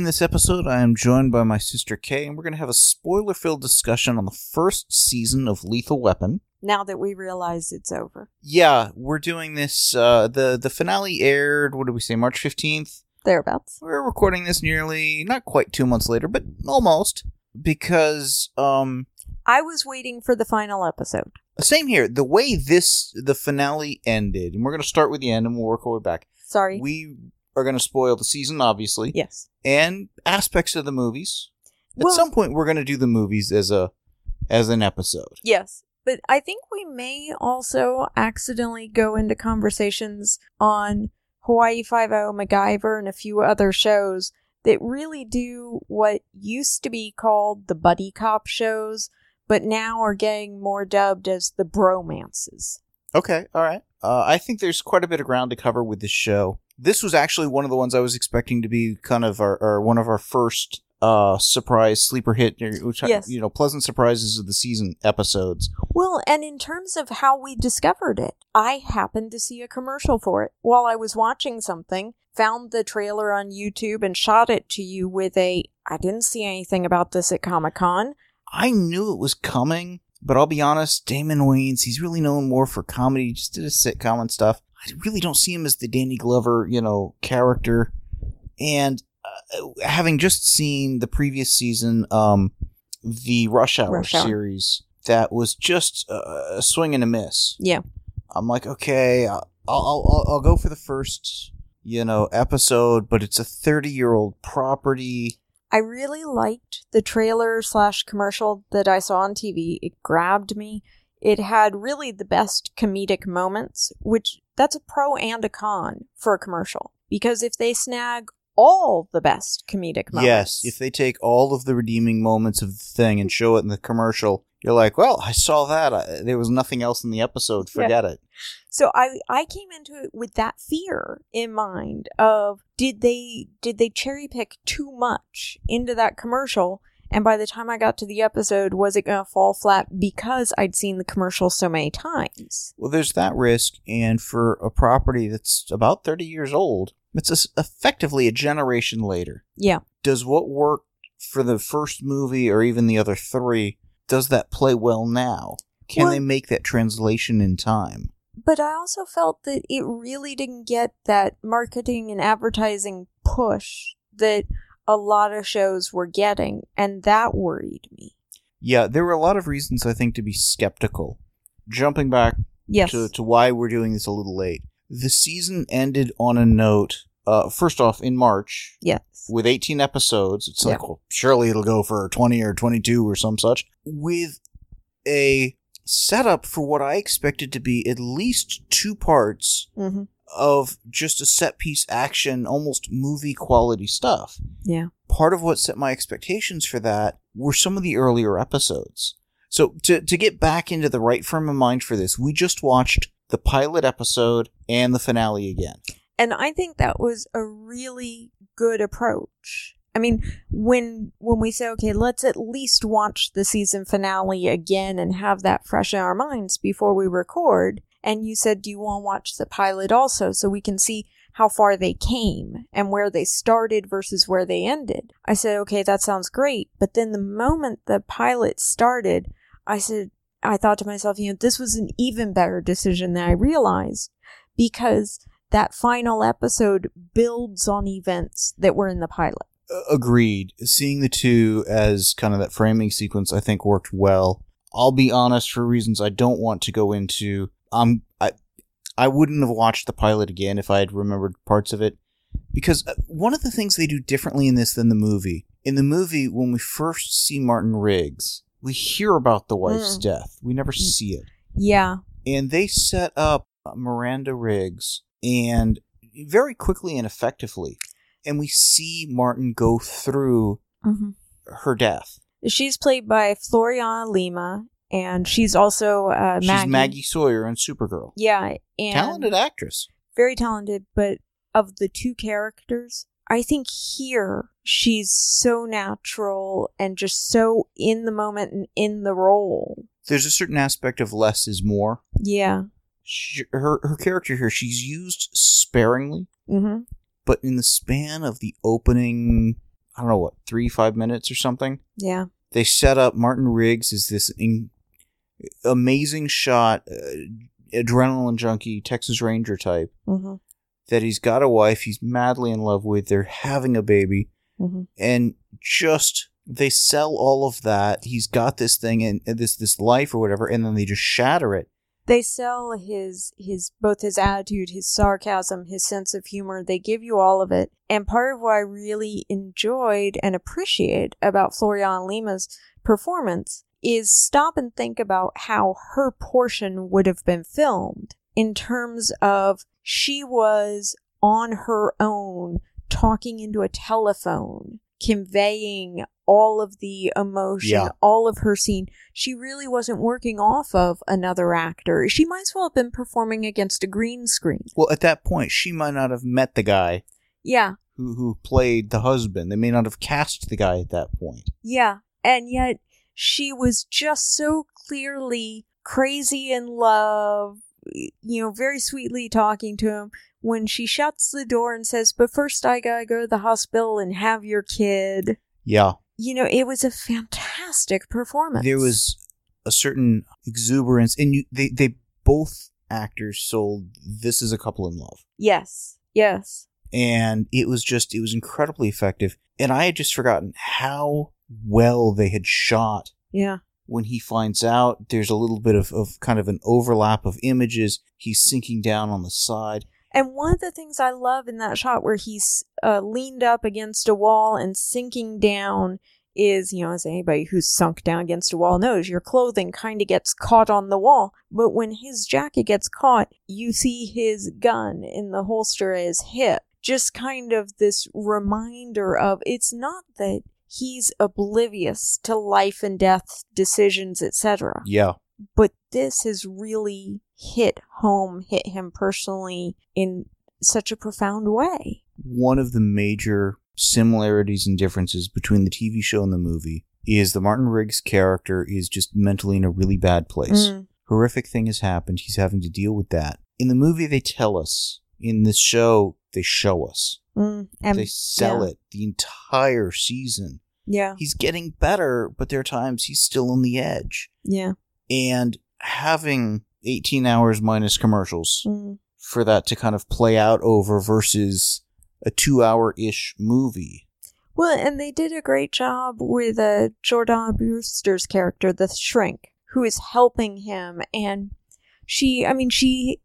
In this episode, I am joined by my sister Kay, and we're going to have a spoiler filled discussion on the first season of Lethal Weapon. Now that we realize it's over. Yeah, we're doing this. Uh, the the finale aired. What did we say? March fifteenth. Thereabouts. We're recording this nearly not quite two months later, but almost because um I was waiting for the final episode. same here. The way this the finale ended, and we're going to start with the end, and we'll work our way back. Sorry. We are going to spoil the season, obviously, yes. and aspects of the movies. At Well- some point, we're going to do the movies as a as an episode. Yes. But I think we may also accidentally go into conversations on Hawaii Five O, MacGyver, and a few other shows that really do what used to be called the buddy cop shows, but now are getting more dubbed as the bromances. Okay, all right. Uh, I think there's quite a bit of ground to cover with this show. This was actually one of the ones I was expecting to be kind of our, our one of our first uh surprise sleeper hit, which I- Yes. you know, pleasant surprises of the season episodes. Well, and in terms of how we discovered it, I happened to see a commercial for it while I was watching something, found the trailer on YouTube, and shot it to you with a I didn't see anything about this at Comic Con. I knew it was coming, but I'll be honest, Damon Wayans, he's really known more for comedy, just did a sitcom and stuff. I really don't see him as the Danny Glover, you know, character. And uh, having just seen the previous season, um, the Rush Hour, Rush Hour. series, that was just uh, a swing and a miss. Yeah. I'm like, okay, I'll, I'll, I'll, I'll go for the first, you know, episode, but it's a 30 year old property. I really liked the trailer slash commercial that I saw on TV. It grabbed me. It had really the best comedic moments, which that's a pro and a con for a commercial. Because if they snag all the best comedic moments. Yes, if they take all of the redeeming moments of the thing and show it in the commercial, you're like, well, I saw that. I, there was nothing else in the episode. Yeah. Forget it. So I I came into it with that fear in mind of did they did they cherry pick too much into that commercial and by the time I got to the episode was it going to fall flat because I'd seen the commercial so many times. Well, there's that risk, and for a property that's about 30 years old, it's effectively a generation later. Yeah. Does what worked for the first movie or even the other three, does that play well now? Can Well- they make that translation in time? But I also felt that it really didn't get that marketing and advertising push that a lot of shows were getting and that worried me. Yeah, there were a lot of reasons, I think, to be skeptical. Jumping back Yes. to, to why we're doing this a little late. The season ended on a note, uh, first off, in March, yes. with 18 episodes. It's Yeah. like, well, surely it'll go for 20 or 22 or some such. With a setup for what I expected to be at least two parts Mhm. Of just a set piece action, almost movie quality stuff. Yeah. Part of what set my expectations for that were some of the earlier episodes. So to to get back into the right frame of mind for this, we just watched the pilot episode and the finale again. and i think that was a really good approach i mean when when we say okay let's at least watch the season finale again and have that fresh in our minds before we record and you said do you want to watch the pilot also so we can see how far they came and where they started versus where they ended i said okay that sounds great but then the moment the pilot started i said i thought to myself you know this was an even better decision than i realized because that final episode builds on events that were in the pilot. Agreed. Seeing the two as kind of that framing sequence, I think worked well. I'll be honest, for reasons I don't want to go into. Um, I, I wouldn't have watched the pilot again if I had remembered parts of it, because uh, one of the things they do differently in this than the movie. In the movie, when we first see Martin Riggs, we hear about the wife's Mm. death. We never see it, Yeah. and they set up Miranda Riggs and very quickly and effectively, and we see Martin go through hmm her death? She's played by Floriana Lima, and she's also uh, She's Maggie. Maggie Sawyer in Supergirl. Yeah, and Talented actress. very talented, but of the two characters, I think here she's so natural and just so in the moment and in the role. There's a certain aspect of less is more. Yeah. She, her her character here, she's used sparingly, Mm-hmm. but in the span of the opening, I don't know what, three five minutes or something, Yeah. they set up Martin Riggs as this in- amazing shot, uh, adrenaline junkie, Texas Ranger type. Mm-hmm. That he's got a wife he's madly in love with. They're having a baby, Mm-hmm. and just they sell all of that. He's got this thing and this this life or whatever, and then they just shatter it. They sell his his both his attitude, his sarcasm, his sense of humor. They give you all of it. And part of what I really enjoyed and appreciate about Floriana Lima's performance is stop and think about how her portion would have been filmed in terms of she was on her own talking into a telephone conveying all of the emotion Yeah. all of her scene she really wasn't working off of another actor she might as well have been performing against a green screen Well, at that point, she might not have met the guy yeah who who played the husband. They may not have cast the guy at that point. Yeah, and yet she was just so clearly crazy in love, you know, very sweetly talking to him when she shuts the door and says, But first I gotta go to the hospital and have your kid. Yeah, You know, it was a fantastic performance. there was a certain exuberance, and you they they both actors sold this is a couple in love. Yes, yes. and it was just it was incredibly effective and i had just forgotten how well they had shot Yeah. when he finds out there's a little bit of, of kind of an overlap of images he's sinking down on the side And one of the things I love in that shot where he's uh, leaned up against a wall and sinking down is, you know, as anybody who's sunk down against a wall knows, your clothing kind of gets caught on the wall. But when his jacket gets caught, you see his gun in the holster at his hip. Just kind of this reminder of it's not that he's oblivious to life and death decisions, etc yeah. But this has really hit home, hit him personally in such a profound way. one of the major similarities and differences between the tv show and the movie is the martin riggs character is just mentally in a really bad place. Mm. horrific thing has happened. He's having to deal with that. In the movie they tell us. In this show they show us Mm. And they sell yeah. it the entire season. yeah, He's getting better, but there are times he's still on the edge. yeah, And having 18 hours minus commercials Mm. for that to kind of play out over versus a two hour ish movie. Well, and they did a great job with uh, Jordana Brewster's character, the shrink, who is helping him. And she, I mean, she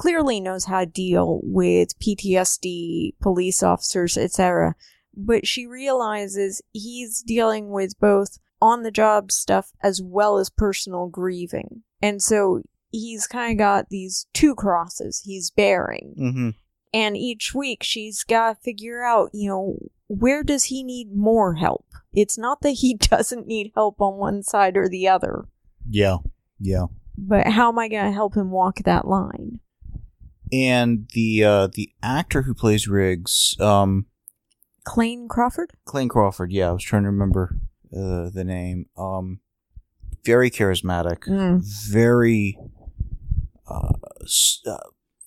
clearly knows how to deal with PTSD, police officers, etc. But she realizes he's dealing with both on the job stuff as well as personal grieving. And so he's kind of got these two crosses he's bearing Mm-hmm. and each week she's got to figure out, you know, where does he need more help? It's not that he doesn't need help on one side or the other, Yeah. Yeah. but how am I going to help him walk that line? And the uh, the actor who plays Riggs, um, Clayne Crawford? Clayne Crawford. Yeah, I was trying to remember uh, the name. Um, very charismatic. Mm. very uh, uh,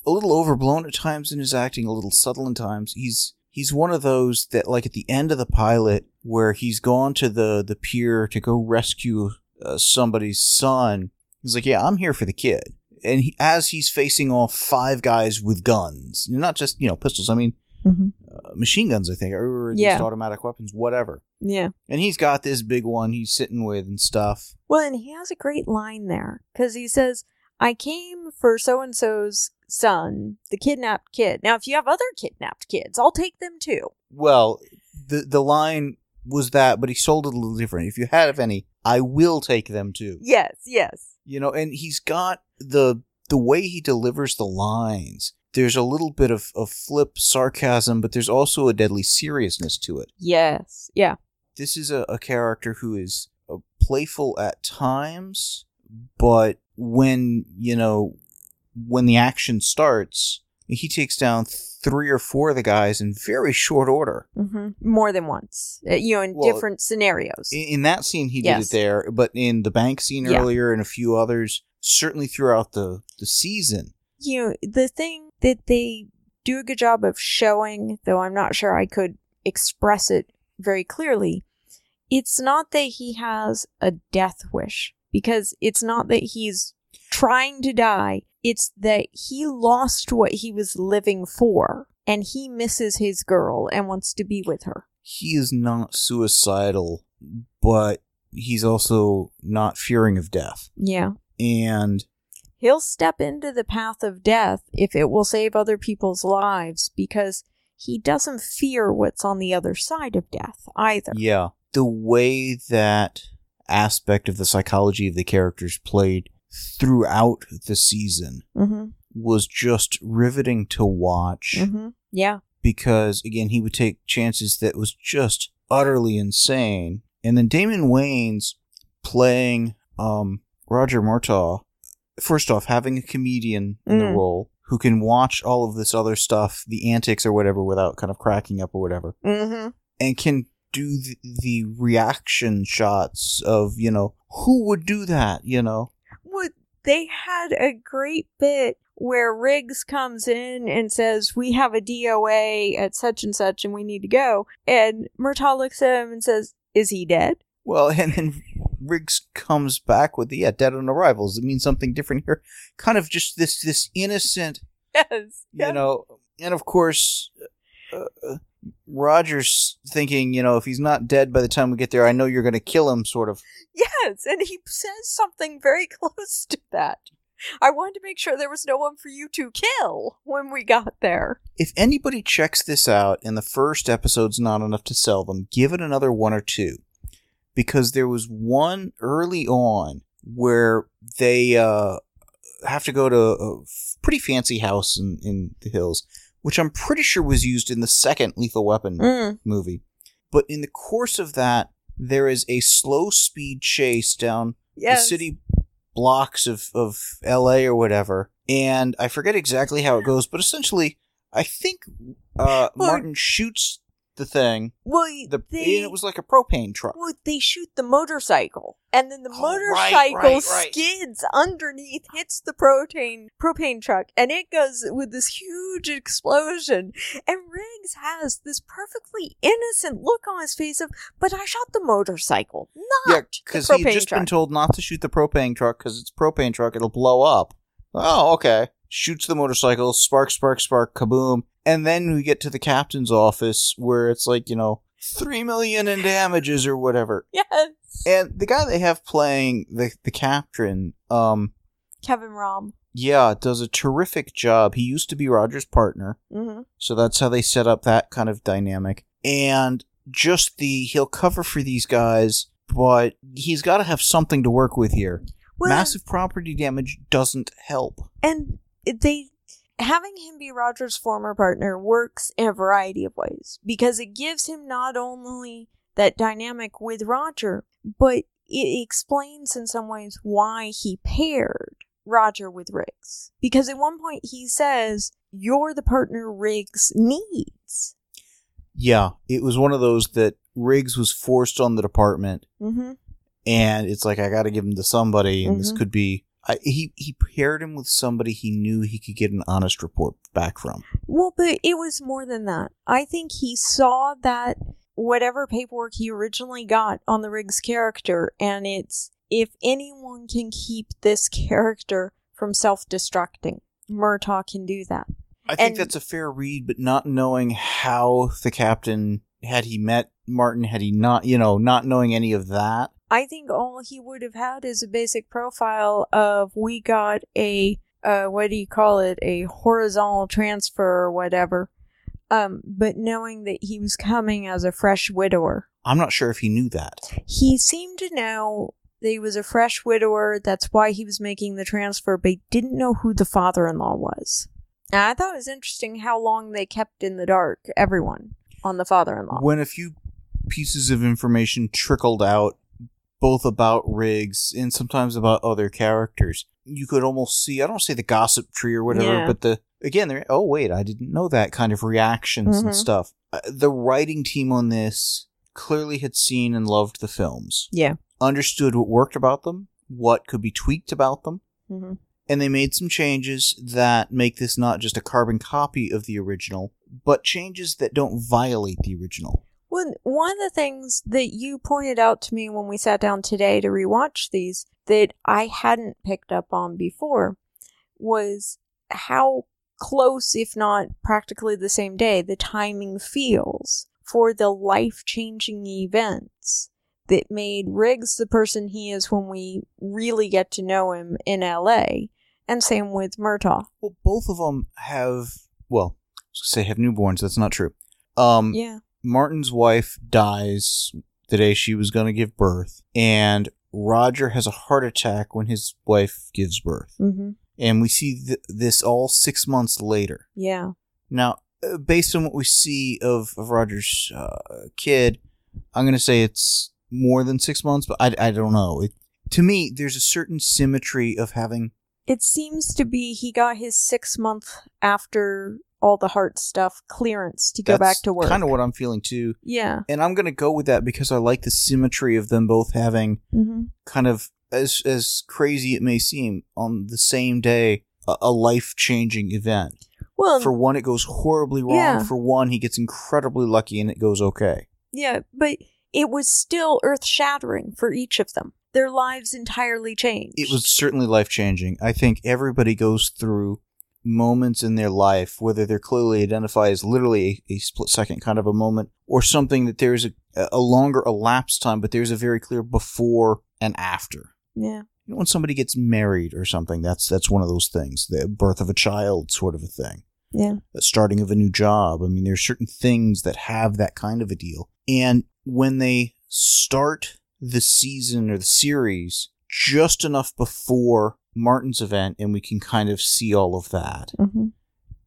a little overblown at times in his acting, a little subtle in times. He's he's one of those that like at the end of the pilot where he's gone to the the pier to go rescue uh, somebody's son. He's like, "Yeah, I'm here for the kid." And he, as he's facing off five guys with guns, not just you know pistols. I mean, Mm-hmm. uh, machine guns. I think, or Yeah. automatic weapons, whatever. Yeah. And he's got this big one he's sitting with and stuff. Well, and he has a great line there because he says, I came for so and so's son, the kidnapped kid. Now, if you have other kidnapped kids, I'll take them too. Well, the the line was that, but he sold it a little different. If you have any, I will take them too. Yes, yes. You know, and he's got the the way he delivers the lines. There's a little bit of, of flip sarcasm, but there's also a deadly seriousness to it. Yes. Yeah. this is a, a character who is uh, playful at times, but when you know when the action starts, he takes down three or four of the guys in very short order. hmm More than once, Uh, you know, in Well, different scenarios. In, in that scene, he Yes. did it there, but in the bank scene Yeah. earlier and a few others, certainly throughout the the season. you know, the thing that they do a good job of showing, though I'm not sure I could express it very clearly, it's not that he has a death wish, because it's not that he's trying to die, it's that he lost what he was living for, and he misses his girl and wants to be with her. He is not suicidal, but he's also not fearing of death. Yeah. And He'll step into the path of death if it will save other people's lives because he doesn't fear what's on the other side of death either. Yeah. The way that aspect of the psychology of the characters played throughout the season Mm-hmm. was just riveting to watch Mm-hmm. Yeah. because, again, he would take chances that was just utterly insane. And then Damon Wayans playing um, Roger Murtaugh, first off, having a comedian in the Mm. role who can watch all of this other stuff, the antics or whatever, without kind of cracking up or whatever Mm-hmm. and can do the, the reaction shots of you know who would do that you know they had a great bit where Riggs comes in and says, We have a DOA at such and such and we need to go. And Murtaugh looks at him and says, Is he dead? well and then riggs comes back with the yeah dead on arrivals it means something different here kind of just this this innocent Yes. you know and of course uh, uh, roger's thinking you know if he's not dead by the time we get there i know you're going to kill him sort of Yes, and he says something very close to that. I wanted to make sure there was no one for you to kill when we got there. if anybody checks this out and the first episode's not enough to sell them, give it another one or two. Because there was one early on where they uh, have to go to a pretty fancy house in, in the hills, which I'm pretty sure was used in the second Lethal Weapon Mm. movie. But in the course of that, there is a slow speed chase down Yes. the city blocks of, of LA or whatever. And I forget exactly how it goes, but essentially, I think uh, Well- Martin shoots the thing. Well, The they, and it was like a propane truck. well, they shoot the motorcycle, and then the Oh, motorcycle right, right. skids underneath, hits the propane propane truck, and it goes with this huge explosion. And Riggs has this perfectly innocent look on his face of, "But I shot the motorcycle, not Yeah, because he had just truck." been told not to shoot the propane truck because it's propane truck; it'll blow up. Oh, okay. Shoots the motorcycle, spark, spark, spark, kaboom, and then we get to the captain's office where it's like you know three million in damages or whatever. yes, And the guy they have playing the the captain, um, Kevin Rahm. yeah, does a terrific job. He used to be Roger's partner, Mm-hmm. so that's how they set up that kind of dynamic. And just the he'll cover for these guys, but he's got to have something to work with here. Well, Massive property damage doesn't help. and they having him be Roger's former partner works in a variety of ways because it gives him not only that dynamic with Roger, but it explains in some ways why he paired Roger with Riggs. Because at one point he says, You're the partner Riggs needs. Yeah, it was one of those that Riggs was forced on the department, Mm-hmm. and it's like I got to give him to somebody, and this Mhm. could be. I, he he paired him with somebody he knew he could get an honest report back from. Well, but it was more than that. I think he saw that whatever paperwork he originally got on the Riggs character, and it's if anyone can keep this character from self destructing, Murtaugh can do that. I think And- that's a fair read, but not knowing how the captain had he met Martin, had he not, you know, not knowing any of that. I think all he would have had is a basic profile of we got a uh what do you call it? A horizontal transfer or whatever. Um but knowing that he was coming as a fresh widower. I'm not sure if he knew that. he seemed to know that he was a fresh widower. That's why he was making the transfer but he didn't know who the father-in-law was. And i thought it was interesting how long they kept in the dark everyone on the father-in-law. When a few pieces of information trickled out, both about Riggs and sometimes about other characters. You could almost see, I don't say the gossip tree or whatever, Yeah. but the, again, there, oh, wait, I didn't know that kind of reactions and Mhm. stuff. Uh, the writing team on this clearly had seen and loved the films, Yeah. understood what worked about them, what could be tweaked about them, hmm and they made some changes that make this not just a carbon copy of the original, but changes that don't violate the original. Well, one of the things that you pointed out to me when we sat down today to rewatch these that I hadn't picked up on before was how close, if not practically the same day, the timing feels for the life changing events that made Riggs the person he is when we really get to know him in LA, and same with Murtaugh. Well, both of them have, well, I was gonna say have newborns. That's not true. Um, Yeah. Martin's wife dies the day she was going to give birth, and Roger has a heart attack when his wife gives birth. Mm-hmm. And we see th- this all six months later. Yeah. Now, uh, based on what we see of, of Roger's uh, kid, I'm going to say it's more than six months, but I, I don't know. It, to me, there's a certain symmetry of having. It seems to be he got his six month after all the heart stuff clearance to go back to work. Kind of what I'm feeling too. yeah. And I'm going to go with that because I like the symmetry of them both having Mm-hmm. kind of, as, as crazy it may seem, on the same day, a, a life changing event. Well, For one, it goes horribly wrong. Yeah. For one, he gets incredibly lucky and it goes okay. yeah, but it was still earth shattering for each of them. Their lives entirely changed. it was certainly life changing. I think everybody goes through moments in their life, whether they're clearly identified as literally a, a split second kind of a moment, or something that there's a, a longer elapsed time, but there's a very clear before and after. Yeah. You know, when somebody gets married or something, that's that's one of those things. The birth of a child, sort of a thing. Yeah. The starting of a new job. I mean, there's certain things that have that kind of a deal. And when they start the season or the series just enough before Martin's event, and we can kind of see all of that, Mm-hmm.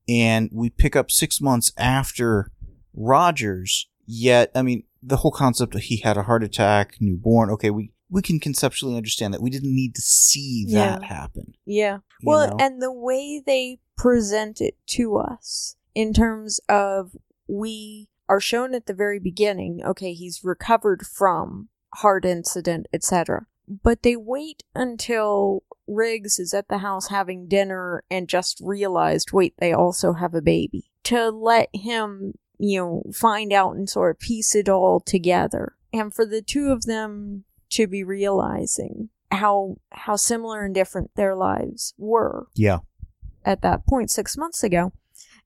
and we pick up six months after Rogers. Yet, I mean, the whole concept of he had a heart attack, newborn. Okay, we we can conceptually understand that. We didn't need to see that Yeah. happen. Yeah. Well, know? and the way they present it to us in terms of we are shown at the very beginning, okay, he's recovered from heart incident, etc. But they wait until Riggs is at the house having dinner and just realized, wait, they also have a baby. To let him, you know, find out and sort of piece it all together. And for the two of them to be realizing how how similar and different their lives were yeah, at that point six months ago.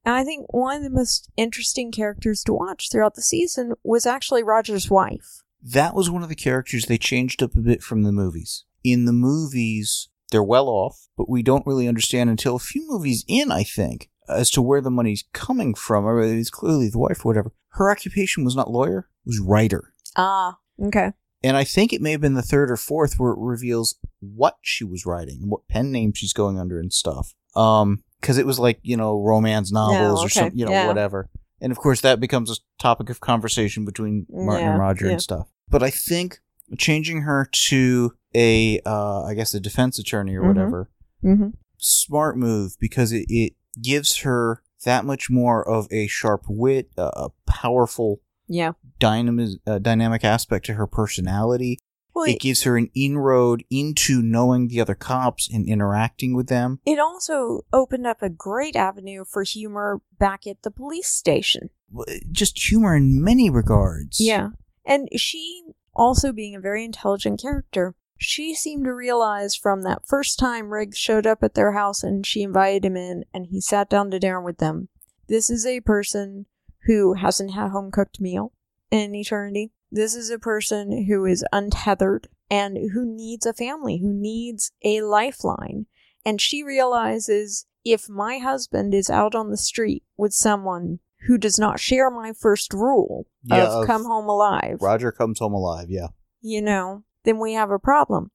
And I think one of the most interesting characters to watch throughout the season was actually Roger's wife. That was one of the characters they changed up a bit from the movies. In the movies, they're well off, but we don't really understand until a few movies in, I think, as to where the money's coming from. Or it's clearly the wife, or whatever. Her occupation was not lawyer; it was writer. Ah, okay. And I think it may have been the third or fourth where it reveals what she was writing what pen name she's going under and stuff. Um, because it was like you know romance novels or okay. some you know Yeah. whatever. And of course that becomes a topic of conversation between Martin Yeah, and Roger yeah. and stuff. But I think changing her to a uh, I guess a defense attorney or Mhm. whatever, Mm-hmm. smart move because it, it gives her that much more of a sharp wit, uh, a powerful Yeah. dynamic uh, dynamic aspect to her personality Well, it it, gives her an inroad into knowing the other cops and interacting with them. it also opened up a great avenue for humor back at the police station. Eh, just humor in many regards. Yeah. And she, also being a very intelligent character, she seemed to realize from that first time Riggs showed up at their house and she invited him in and he sat down to dinner with them. This is a person who hasn't had a home cooked meal in eternity. This is a person who is untethered and who needs a family, who needs a lifeline. And she realizes if my husband is out on the street with someone who does not share my first rule Yeah, of, of come home alive, Roger comes home alive, yeah. you know, then we have a problem.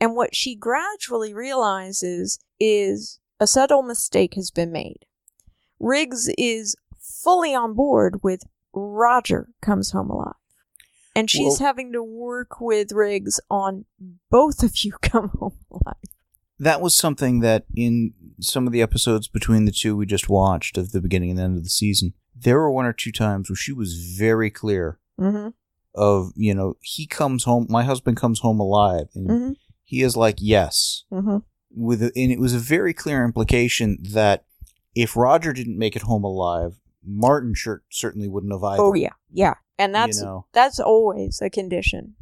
And what she gradually realizes is a subtle mistake has been made. Riggs is fully on board with Roger comes home alive. And she's Well- having to work with Riggs on both of you come home alive. That was something that in some of the episodes between the two we just watched of the beginning and end of the season, there were one or two times where she was very clear Mm-hmm. of, you know, he comes home, my husband comes home alive. And Mm-hmm. he is like, yes. Mm-hmm. With a, And it was a very clear implication that if Roger didn't make it home alive, Martin shirt certainly wouldn't have either. Oh yeah, yeah, and that's you know, that's always a condition.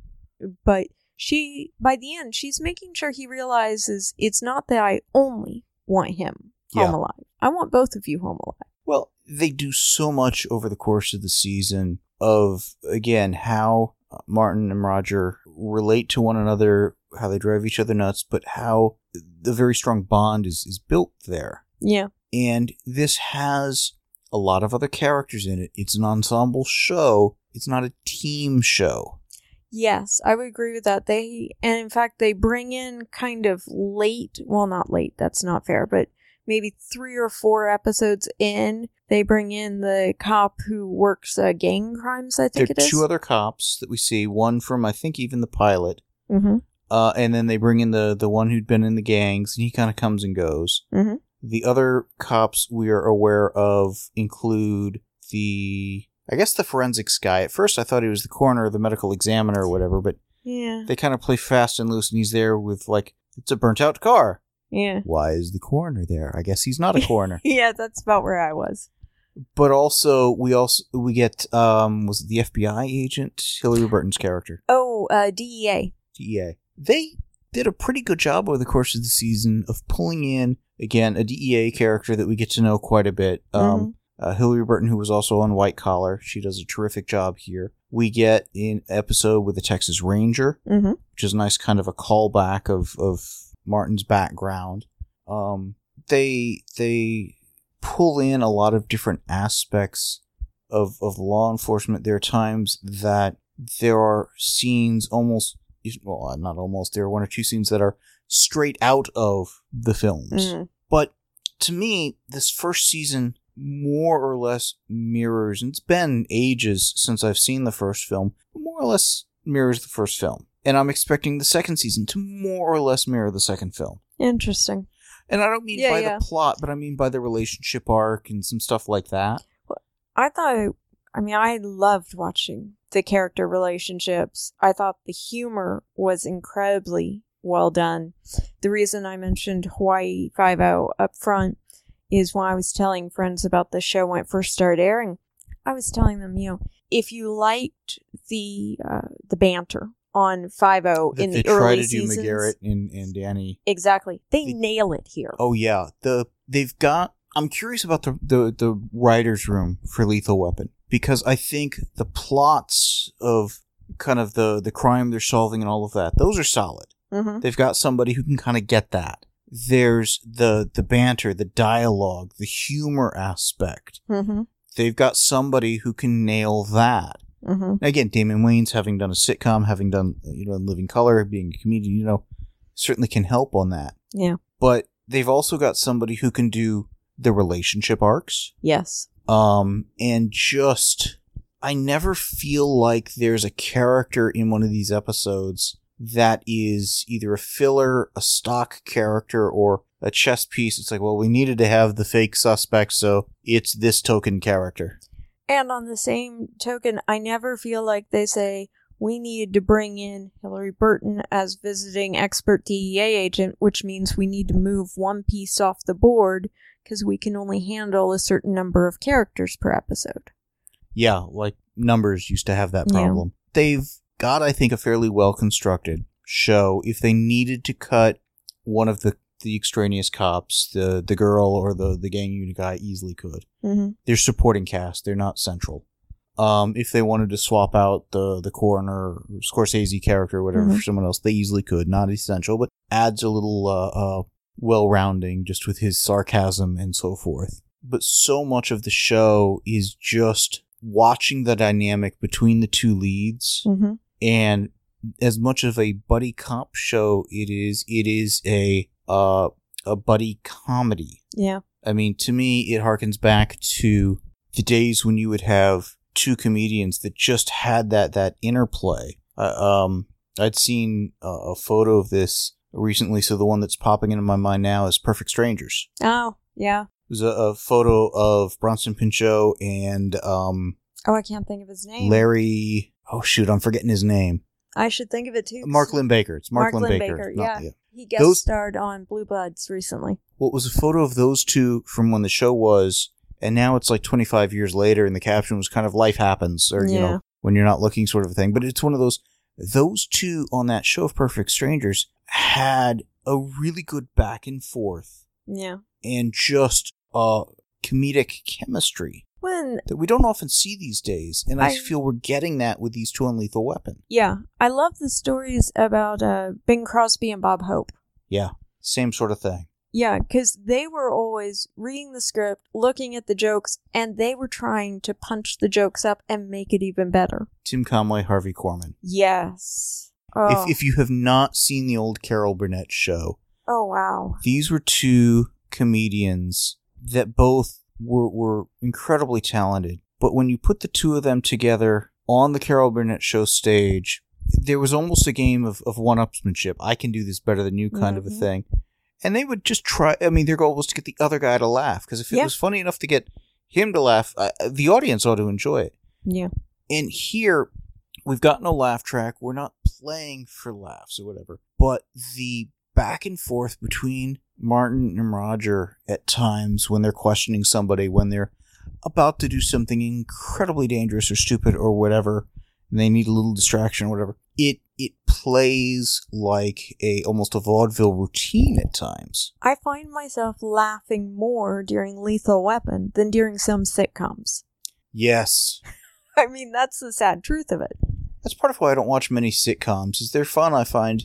But she, by the end, she's making sure he realizes it's not that I only want him home Yeah. alive. I want both of you home alive. Well, they do so much over the course of the season of again how uh, Martin and Roger relate to one another, how they drive each other nuts, but how the very strong bond is is built there. Yeah. And this has a lot of other characters in it. It's an ensemble show. It's not a team show. Yes, I would agree with that. They and in fact they bring in kind of late, well not late, that's not fair, but maybe 3 or 4 episodes in, they bring in the cop who works uh, gang crimes, I There think are it is. two other cops that we see. One from I think even the pilot, mhm. uh, and then they bring in the the one who'd been in the gangs, and he kind of comes and goes. Mhm. The other cops we are aware of include the, I guess, the forensics guy. At first, I thought he was the coroner or the medical examiner or whatever, but Yeah. they kind of play fast and loose, and he's there with like it's a burnt out car. Yeah. Why is the coroner there? I guess he's not a coroner. Yeah, that's about where I was. but also, we also we get um was it the FBI agent Hilarie Burton's character. Oh, uh DEA. DEA. They did a pretty good job over the course of the season of pulling in again a DEA character that we get to know quite a bit. Um, uh, Hilarie Burton, who was also on White Collar, she does a terrific job here. We get an episode with the Texas Ranger, Mhm. which is a nice kind of a callback of of Martin's background. Um, they they pull in a lot of different aspects of of law enforcement. There are times that there are scenes almost well, not almost. There are one or two scenes that are straight out of the films. Mhm. But to me, this first season more or less mirrors, and it's been ages since I've seen the first film, but more or less mirrors the first film. And I'm expecting the second season to more or less mirror the second film. Interesting. And I don't mean Yeah, by yeah. the plot, but I mean by the relationship arc and some stuff like that. I thought, I mean, I loved watching the character relationships. I thought the humor was incredibly well done. The reason I mentioned Hawaii Five O up front is when I was telling friends about the show when it first started airing. I was telling them, you know, if you liked the uh, the banter on Five O in they the try early to do seasons, McGarrett and, and Danny. exactly, they The- nail it here. Oh yeah, the they've got. I'm curious about the the the writers' room for Lethal Weapon because I think the plots of kind of the the crime they're solving and all of that those are solid. hmm They've got somebody who can kind of get that. There's the the banter, the dialogue, the humor aspect. hmm They've got somebody who can nail that. hmm Again, Damon Wayans, having done a sitcom, having done you know in Living Color, being a comedian, you know, certainly can help on that. Yeah. But they've also got somebody who can do the relationship arcs, Yes. Um, and just I never feel like there's a character in one of these episodes that is either a filler, a stock character, or a chess piece. It's like, well, we needed to have the fake suspect, so it's this token character. And on the same token, I never feel like they say we needed to bring in Hilarie Burton as visiting expert DEA agent, which means we need to move one piece off the board because we can only handle a certain number of characters per episode. Yeah, like numbers used to have that Yeah. problem. They've got, I think, a fairly well constructed show. If they needed to cut one of the the extraneous cops, the the girl or the the gang unit guy, easily could. Mm-hmm. They're supporting cast. They're not central. Um, if they wanted to swap out the the coroner, or Scorsese character, or whatever, Mhm. for someone else, they easily could. Not essential, but adds a little uh, uh, well rounding just with his sarcasm and so forth. But so much of the show is just watching the dynamic between the two leads, Mm-hmm. and as much of a buddy cop show it is, it is a uh, a buddy comedy. Yeah. I mean, to me, it harkens back to the days when you would have two comedians that just had that that interplay. Uh, um, I'd seen a, a photo of this recently, so the one that's popping into my mind now is Perfect Strangers. Oh, yeah. It was a, a photo of Bronson Pinchot and um, Oh, I can't think of his name. Larry. Oh shoot, I'm forgetting his name. I should think of it too. Mark Lynn Baker. It's Mark, Mark Linn Linn-Baker. Baker, not- yeah. He guest Those- starred on Blue Bloods recently. Well, it was a photo of those two from when the show was, and now it's like 25 years later, and the caption was kind of "Life happens," or you know, when you're not looking, sort of a thing. But it's one of those. Those two on that show of Perfect Strangers had a really good back and forth, Yeah. and just uh comedic chemistry When that we don't often see these days. And I, I- feel we're getting that with these two on Lethal Weapon. yeah, I love the stories about uh Bing Crosby and Bob Hope. Yeah, same sort of thing. Yeah, because they were always reading the script, looking at the jokes, and they were trying to punch the jokes up and make it even better. Tim Conway, Harvey Korman. Yes. Oh, If if you have not seen the old Carol Burnett show, oh wow. these were two comedians that both were, were incredibly talented. But when you put the two of them together on the Carol Burnett show stage, there was almost a game of, of one upsmanship. I can do this better than you kind of a Mhm. thing. And they would just try. I mean, their goal was to get the other guy to laugh. Because if it Yeah. was funny enough to get him to laugh, uh, the audience ought to enjoy it. Yeah. And here, we've got no laugh track. We're not playing for laughs or whatever. But the back and forth between Martin and Roger at times when they're questioning somebody, when they're about to do something incredibly dangerous or stupid or whatever, and they need a little distraction or whatever, it it plays like a almost a vaudeville routine at times. I find myself laughing more during Lethal Weapon than during some sitcoms. Yes. I mean, that's the sad truth of it. That's part of why I don't watch many sitcoms. Is they're fun, I find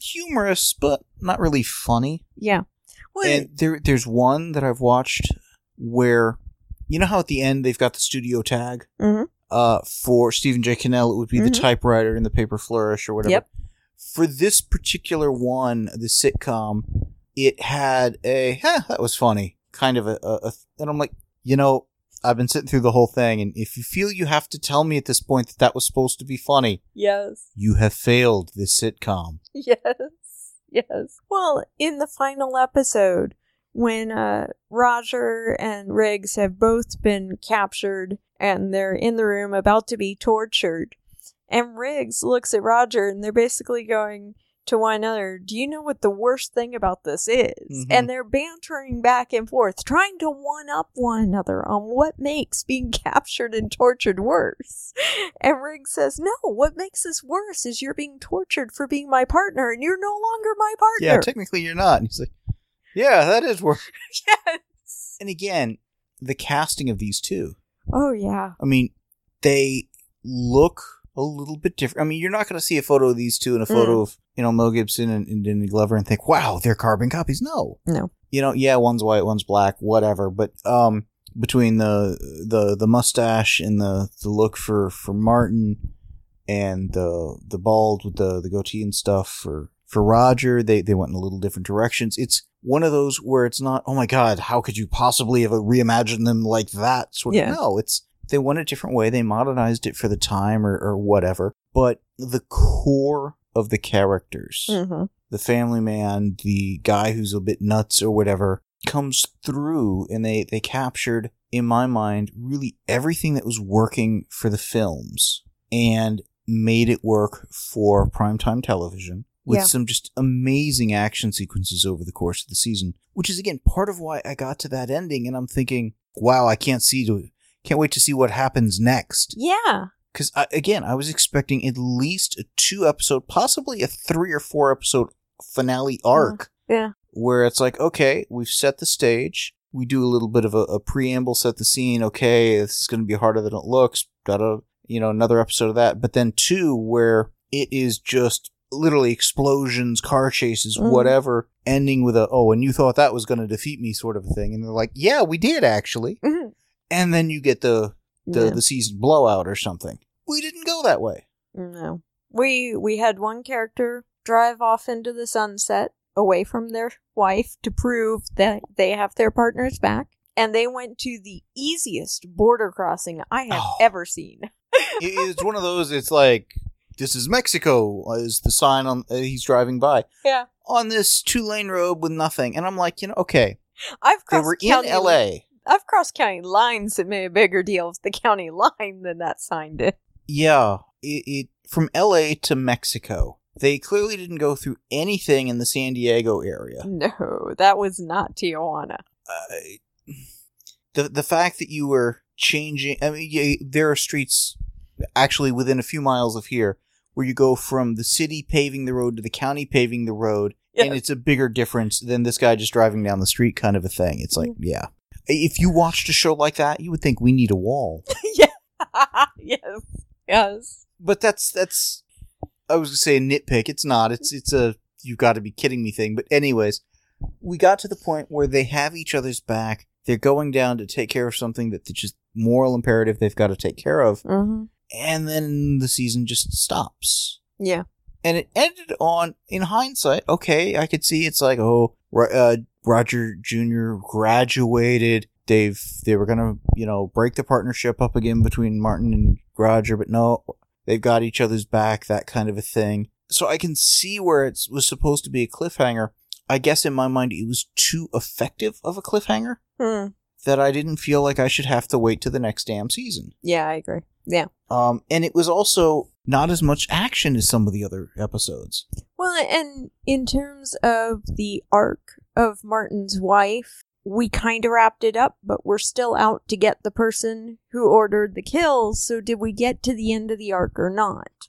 humorous, but not really funny. Yeah. Well, And there, there's one that I've watched where, you know how at the end they've got the studio tag. Mhm. Uh, for Stephen J. Cannell, it would be the Mhm. typewriter and the paper flourish or whatever. Yep. For this particular one, the sitcom, it had a huh, that was funny kind of a, a, a and I'm like, you know, I've been sitting through the whole thing, and if you feel you have to tell me at this point that that was supposed to be funny, yes. you have failed this sitcom. Yes. Yes. Well, in the final episode, when uh, Roger and Riggs have both been captured and they're in the room about to be tortured, and Riggs looks at Roger and they're basically going to one another, Do you know what the worst thing about this is? Mhm. And they're bantering back and forth, trying to one up one another on what makes being captured and tortured worse. And Riggs says, No, what makes this worse is you're being tortured for being my partner and you're no longer my partner. Yeah, technically you're not. And he's like, yeah, that is worse. yes. And again, the casting of these two. Oh, yeah. I mean, they look a little bit different. I mean, you're not going to see a photo of these two and a photo of, you know, Mel Gibson and, and Danny Glover and think, wow, they're carbon copies. No. No. You know, yeah, one's white, one's black, whatever. But um, between the the the mustache and the, the look for, for Martin and the the bald with the, the goatee and stuff for for Roger, they, they went in a little different directions. It's one of those where it's not, oh my god, how could you possibly have reimagined them like that? Sort of. Yeah. No, it's they went a different way. They modernized it for the time or, or whatever. But the core of the characters, hmm the family man, the guy who's a bit nuts or whatever, comes through and they, they captured, in my mind, really everything that was working for the films and made it work for primetime television with Yeah. some just amazing action sequences over the course of the season, which is again part of why I got to that ending and I'm thinking, wow, I can't see to can't wait to see what happens next. Yeah. Because again, I was expecting at least a two episode, possibly a three or four episode finale arc Yeah. where it's like, okay, we've set the stage. We do a little bit of a, a preamble, set the scene. Okay, this is going to be harder than it looks. Da da. You know, another episode of that. But then two, where it is just literally explosions, car chases, Mhm. whatever, ending with a oh, and you thought that was going to defeat me, sort of a thing. And they're like, yeah, we did actually. Mhm. And then you get the the, Yeah. the season blowout or something. We didn't go that way. No. We we had one character drive off into the sunset away from their wife to prove that they have their partner's back. and they went to the easiest border crossing I have Oh. ever seen. It's one of those. It's like this is Mexico is the sign on uh, he's driving by Yeah. on this two lane road with nothing, and I'm like, you know, okay, I've they crossed were in L.A. I've crossed county lines that made a bigger deal of the county line than that sign did. Yeah, it, it from L.A. to Mexico. They clearly didn't go through anything in the San Diego area. No, that was not Tijuana. uh, the the fact that you were changing. I mean, yeah, there are streets actually within a few miles of here where you go from the city paving the road to the county paving the road, and it's a bigger difference than this guy just driving down the street kind of a thing. It's like, yeah. If you watched a show like that, you would think we need a wall. yeah. yes. Yes. But that's that's I was gonna say a nitpick. It's not. It's it's a you've got to be kidding me thing. But anyways, we got to the point where they have each other's back. They're going down to take care of something that that's just moral imperative they've got to take care of, Mm-hmm. and then the season just stops. Yeah. And it ended on, in hindsight, okay, I could see it's like, oh, uh, Roger Jr. graduated. They've they were gonna, you know, break the partnership up again between Martin and Roger, but no, they've got each other's back, that kind of a thing. So I can see where it was supposed to be a cliffhanger. I guess in my mind it was too effective of a cliffhanger Hmm. that I didn't feel like I should have to wait to the next damn season. Yeah, I agree. Yeah. Um, and it was also not as much action as some of the other episodes. Well, and in terms of the arc of Martin's wife, we kind of wrapped it up, but we're still out to get the person who ordered the kills. So, did we get to the end of the arc or not?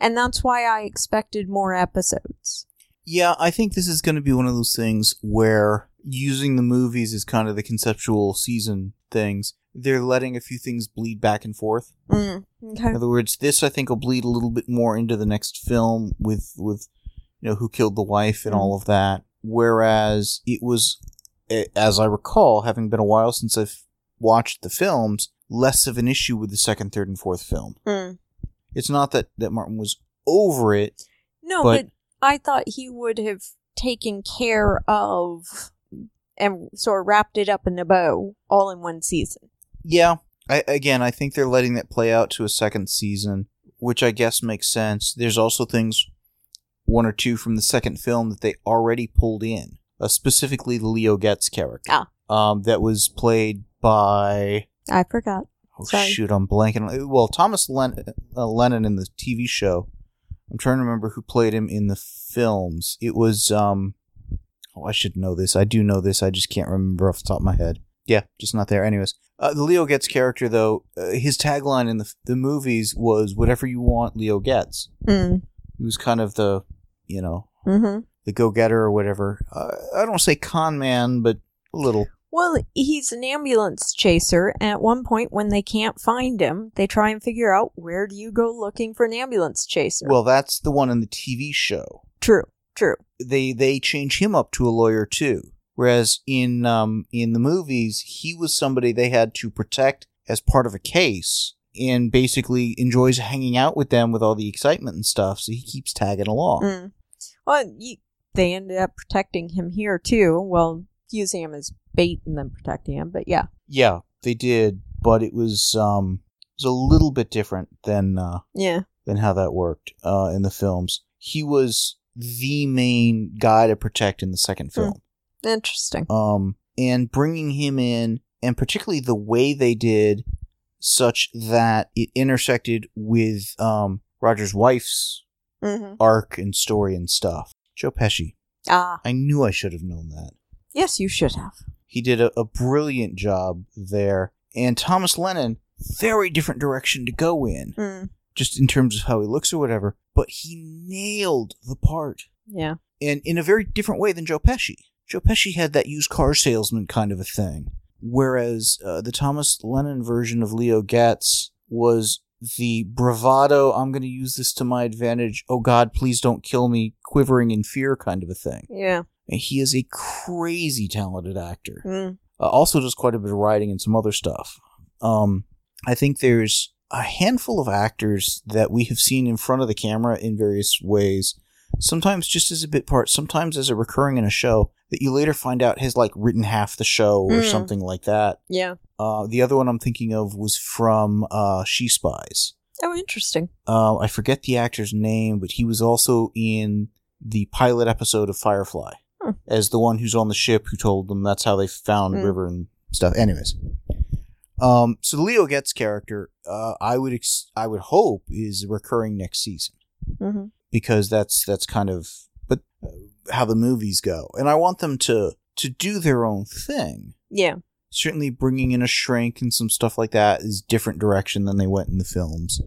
And that's why I expected more episodes. Yeah, I think this is going to be one of those things where using the movies as kind of the conceptual season things, they're letting a few things bleed back and forth. Mm, okay. In other words, this I think will bleed a little bit more into the next film with with you know who killed the wife and all of that. Whereas it was, as I recall, having been a while since I've watched the films, less of an issue with the second, third, and fourth film. Mm. It's not that that Martin was over it. No, But- but, I thought he would have taken care of and sort of wrapped it up in a bow all in one season. Yeah, I, again, I think they're letting that play out to a second season, which I guess makes sense. There's also things, one or two from the second film that they already pulled in, uh, specifically the Leo Getz character. Ah. Um, that was played by. I forgot. Oh Sorry. shoot, I'm blanking. on- Well, Thomas Len- uh, Lennon in the TV show. I'm trying to remember who played him in the films. It was um. Oh, I should know this. I do know this. I just can't remember off the top of my head. Yeah, just not there. Anyways, uh, the Leo Getz character, though, uh, his tagline in the the movies was "Whatever you want, Leo gets." Mm. He was kind of the, you know, Mm-hmm. the go getter or whatever. Uh, I don't say con man, but a little. Well, he's an ambulance chaser. and At one point, when they can't find him, they try and figure out where do you go looking for an ambulance chaser. Well, that's the one in the TV show. true, true. they they change him up to a lawyer too. Whereas in um in the movies, he was somebody they had to protect as part of a case, and basically enjoys hanging out with them with all the excitement and stuff. So he keeps tagging along. Mm. Well, you, they ended up protecting him here too. Well, using him as bait and then protecting him. But yeah, Yeah, they did, but it was um it was a little bit different than uh, yeah. than how that worked uh, in the films. He was the main guy to protect in the second Hmm. film. Interesting. um, and bringing him in, and particularly the way they did, such that it intersected with um, Roger's wife's Mm-hmm. arc and story and stuff. Joe Pesci. Ah, I knew I should have known that. yes, you should have. He did a, a brilliant job there. And Thomas Lennon, very different direction to go in, Mm. just in terms of how he looks or whatever. But he nailed the part. Yeah. and in a very different way than Joe Pesci. Joe Pesci had that used car salesman kind of a thing, whereas uh, the Thomas Lennon version of Leo Getz was the bravado, I'm going to use this to my advantage, oh God, please don't kill me, quivering in fear kind of a thing. Yeah. And he is a crazy talented actor. Mm. Uh, also does quite a bit of writing and some other stuff. Um, I think there's a handful of actors that we have seen in front of the camera in various ways. Sometimes just as a bit part, sometimes as a recurring in a show that you later find out has like written half the show or Mm. something like that. Yeah. Uh, the other one I'm thinking of was from uh, She Spies. Oh, interesting. Uh, I forget the actor's name, but he was also in the pilot episode of Firefly Hmm. as the one who's on the ship who told them that's how they found Hmm. River and stuff. Anyways, um, so the Leo Getz character, uh, I would ex- I would hope is recurring next season hmm because that's that's kind of but uh, how the movies go, and I want them to to do their own thing. Yeah. Certainly, bringing in a shrink and some stuff like that is different direction than they went in the films.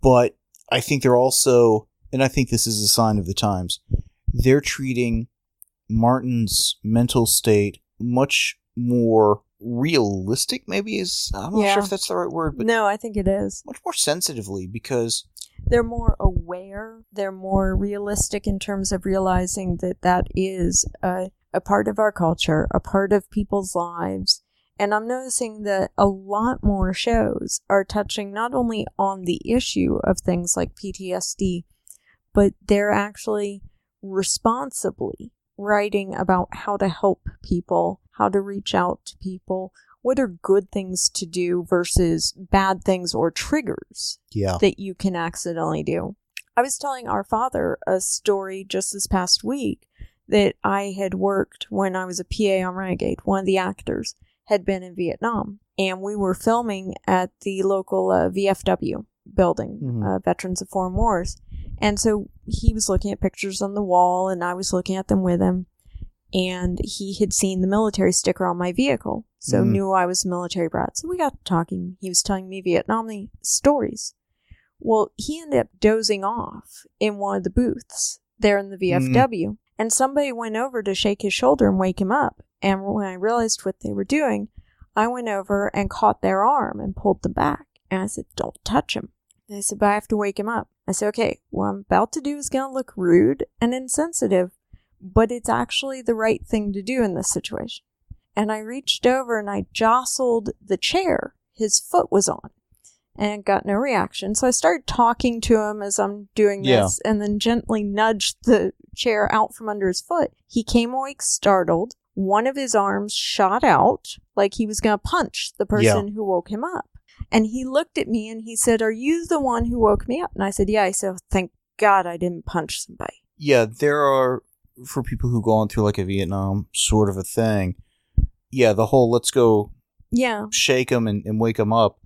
But I think they're also, and I think this is a sign of the times, they're treating Martin's mental state much more realistic. Maybe is I'm not Yeah. sure if that's the right word, but no, I think it is. much more sensitively because They're more aware. They're more realistic in terms of realizing that that is a, a part of our culture, a part of people's lives. And I'm noticing that a lot more shows are touching not only on the issue of things like PTSD, but they're actually responsibly writing about how to help people, how to reach out to people, what are good things to do versus bad things or triggers yeah, that you can accidentally do. I was telling our father a story just this past week that I had worked when I was a PA on Renegade. One of the actors had been in Vietnam, and we were filming at the local uh, VFW building, Mhm. uh, Veterans of Foreign Wars. And so he was looking at pictures on the wall, and I was looking at them with him. And he had seen the military sticker on my vehicle, so Mhm. knew I was a military brat. So we got talking. He was telling me Vietnam stories. Well, he ended up dozing off in one of the booths there in the VFW, and somebody went over to shake his shoulder and wake him up. And when I realized what they were doing, I went over and caught their arm and pulled them back. And I said, Don't touch him. They said, But I have to wake him up. I said, Okay, what I'm about to do is going to look rude and insensitive, but it's actually the right thing to do in this situation. And I reached over and I jostled the chair his foot was on and got no reaction. So I started talking to him as I'm doing Yeah. this and then gently nudged the chair out from under his foot. He came awake startled. One of his arms shot out like he was going to punch the person who woke him up. And he looked at me and he said, Are you the one who woke me up? And I said, Yeah. I said, oh, Thank God I didn't punch somebody. yeah, there are for people who go on through like a Vietnam sort of a thing. Yeah, the whole let's go Yeah. shake them and, and wake them up.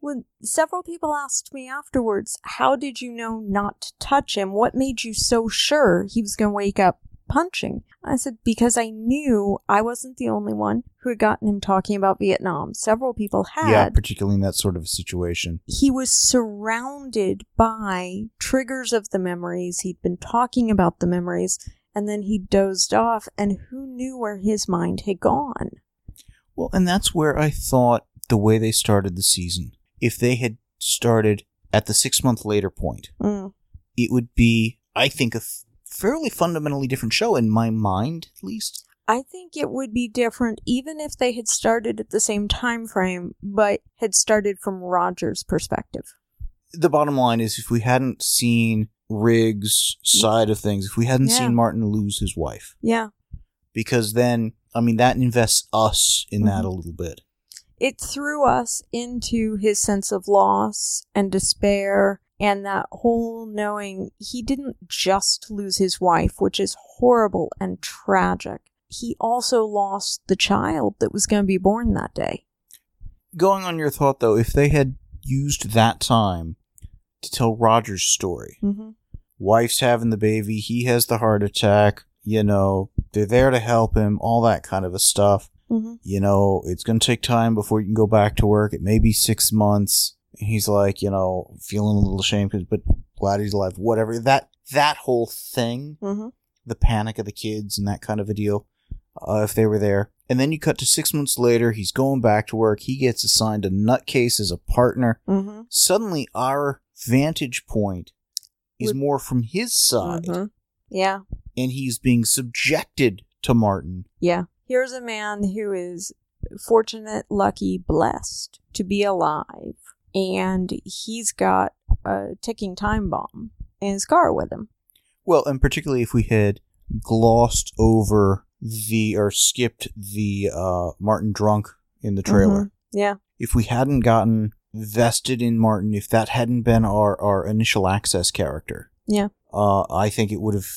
Well, several people asked me afterwards, How did you know not to touch him? What made you so sure he was going to wake up punching? I said, Because I knew I wasn't the only one who had gotten him talking about Vietnam. Several people had. Yeah, particularly in that sort of situation. he was surrounded by triggers of the memories. He'd been talking about the memories, and then he dozed off, and who knew where his mind had gone? Well, and that's where I thought the way they started the season, if they had started at the six month later point, Mm. it would be, I think, a f- fairly fundamentally different show in my mind, at least. I think it would be different even if they had started at the same time frame, but had started from Roger's perspective. The bottom line is, if we hadn't seen Riggs' side of things, if we hadn't Yeah. seen Martin lose his wife, Yeah. because then, I mean, that invests us in that Mhm. a little bit. It threw us into his sense of loss and despair and that whole knowing he didn't just lose his wife, which is horrible and tragic. He also lost the child that was going to be born that day. Going on your thought, though, if they had used that time to tell Roger's story, Mm-hmm. wife's having the baby, he has the heart attack, you know, they're there to help him, all that kind of a stuff. Mm-hmm. You know, it's going to take time before you can go back to work. It may be six months. And he's like, you know, feeling a little ashamed, but glad he's alive. Whatever. That that whole thing, Mm-hmm. the panic of the kids and that kind of a deal, uh, if they were there. And then you cut to six months later, he's going back to work. He gets assigned a nutcase as a partner. Mm-hmm. Suddenly, our vantage point is more from his side, Mm-hmm. Yeah. and he's being subjected to Martin. Yeah. Here's a man who is fortunate, lucky, blessed to be alive, and he's got a ticking time bomb in his car with him. Well, and particularly if we had glossed over the or skipped the uh Martin drunk in the trailer. Mhm. Yeah. If we hadn't gotten vested in Martin, if that hadn't been our our initial access character, Yeah. uh, I think it would have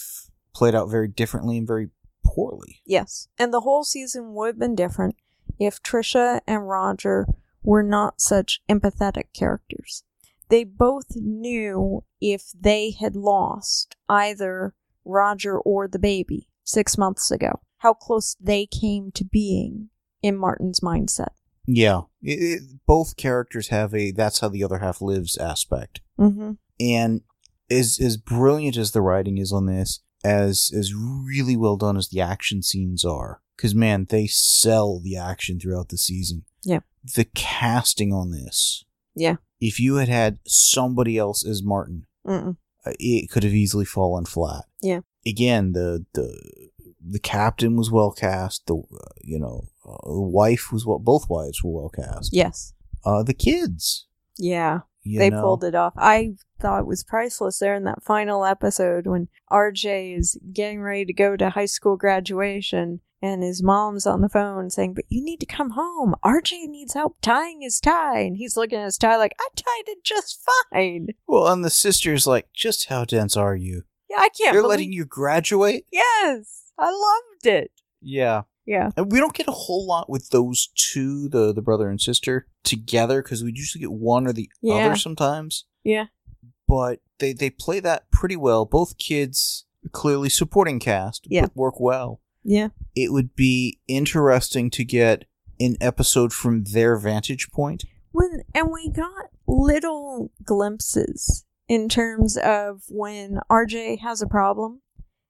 played out very differently and very poorly. Yes. And the whole season would have been different if Trisha and Roger were not such empathetic characters. They both knew if they had lost either Roger or the baby six months ago, how close they came to being in Martin's mindset. Yeah, it, it, both characters have a "that's how the other half lives" aspect. Mm-hmm. and as as brilliant as the writing is on this, as as really well done as the action scenes are, because man, they sell the action throughout the season. Yeah. the casting on this. Yeah. if you had had somebody else as Martin, Mm-mm. uh, it could have easily fallen flat. Yeah. Again, the the the captain was well cast. The you know uh, the wife was well. Both wives were well cast. Yes. Uh, the kids. Yeah. You they know? pulled it off. I thought it was priceless there in that final episode when RJ is getting ready to go to high school graduation and his mom's on the phone saying, But you need to come home. RJ needs help tying his tie. And he's looking at his tie like, I tied it just fine. Well, and the sister's like, just how dense are you? Yeah, I can't They're believe letting you graduate? Yes. I loved it. Yeah. Yeah. And we don't get a whole lot with those two, the, the brother and sister, together because we usually get one or the Yeah. other sometimes. Yeah. But they, they play that pretty well. Both kids, clearly supporting cast, Yeah. work well. Yeah. It would be interesting to get an episode from their vantage point. When and we got little glimpses in terms of when RJ has a problem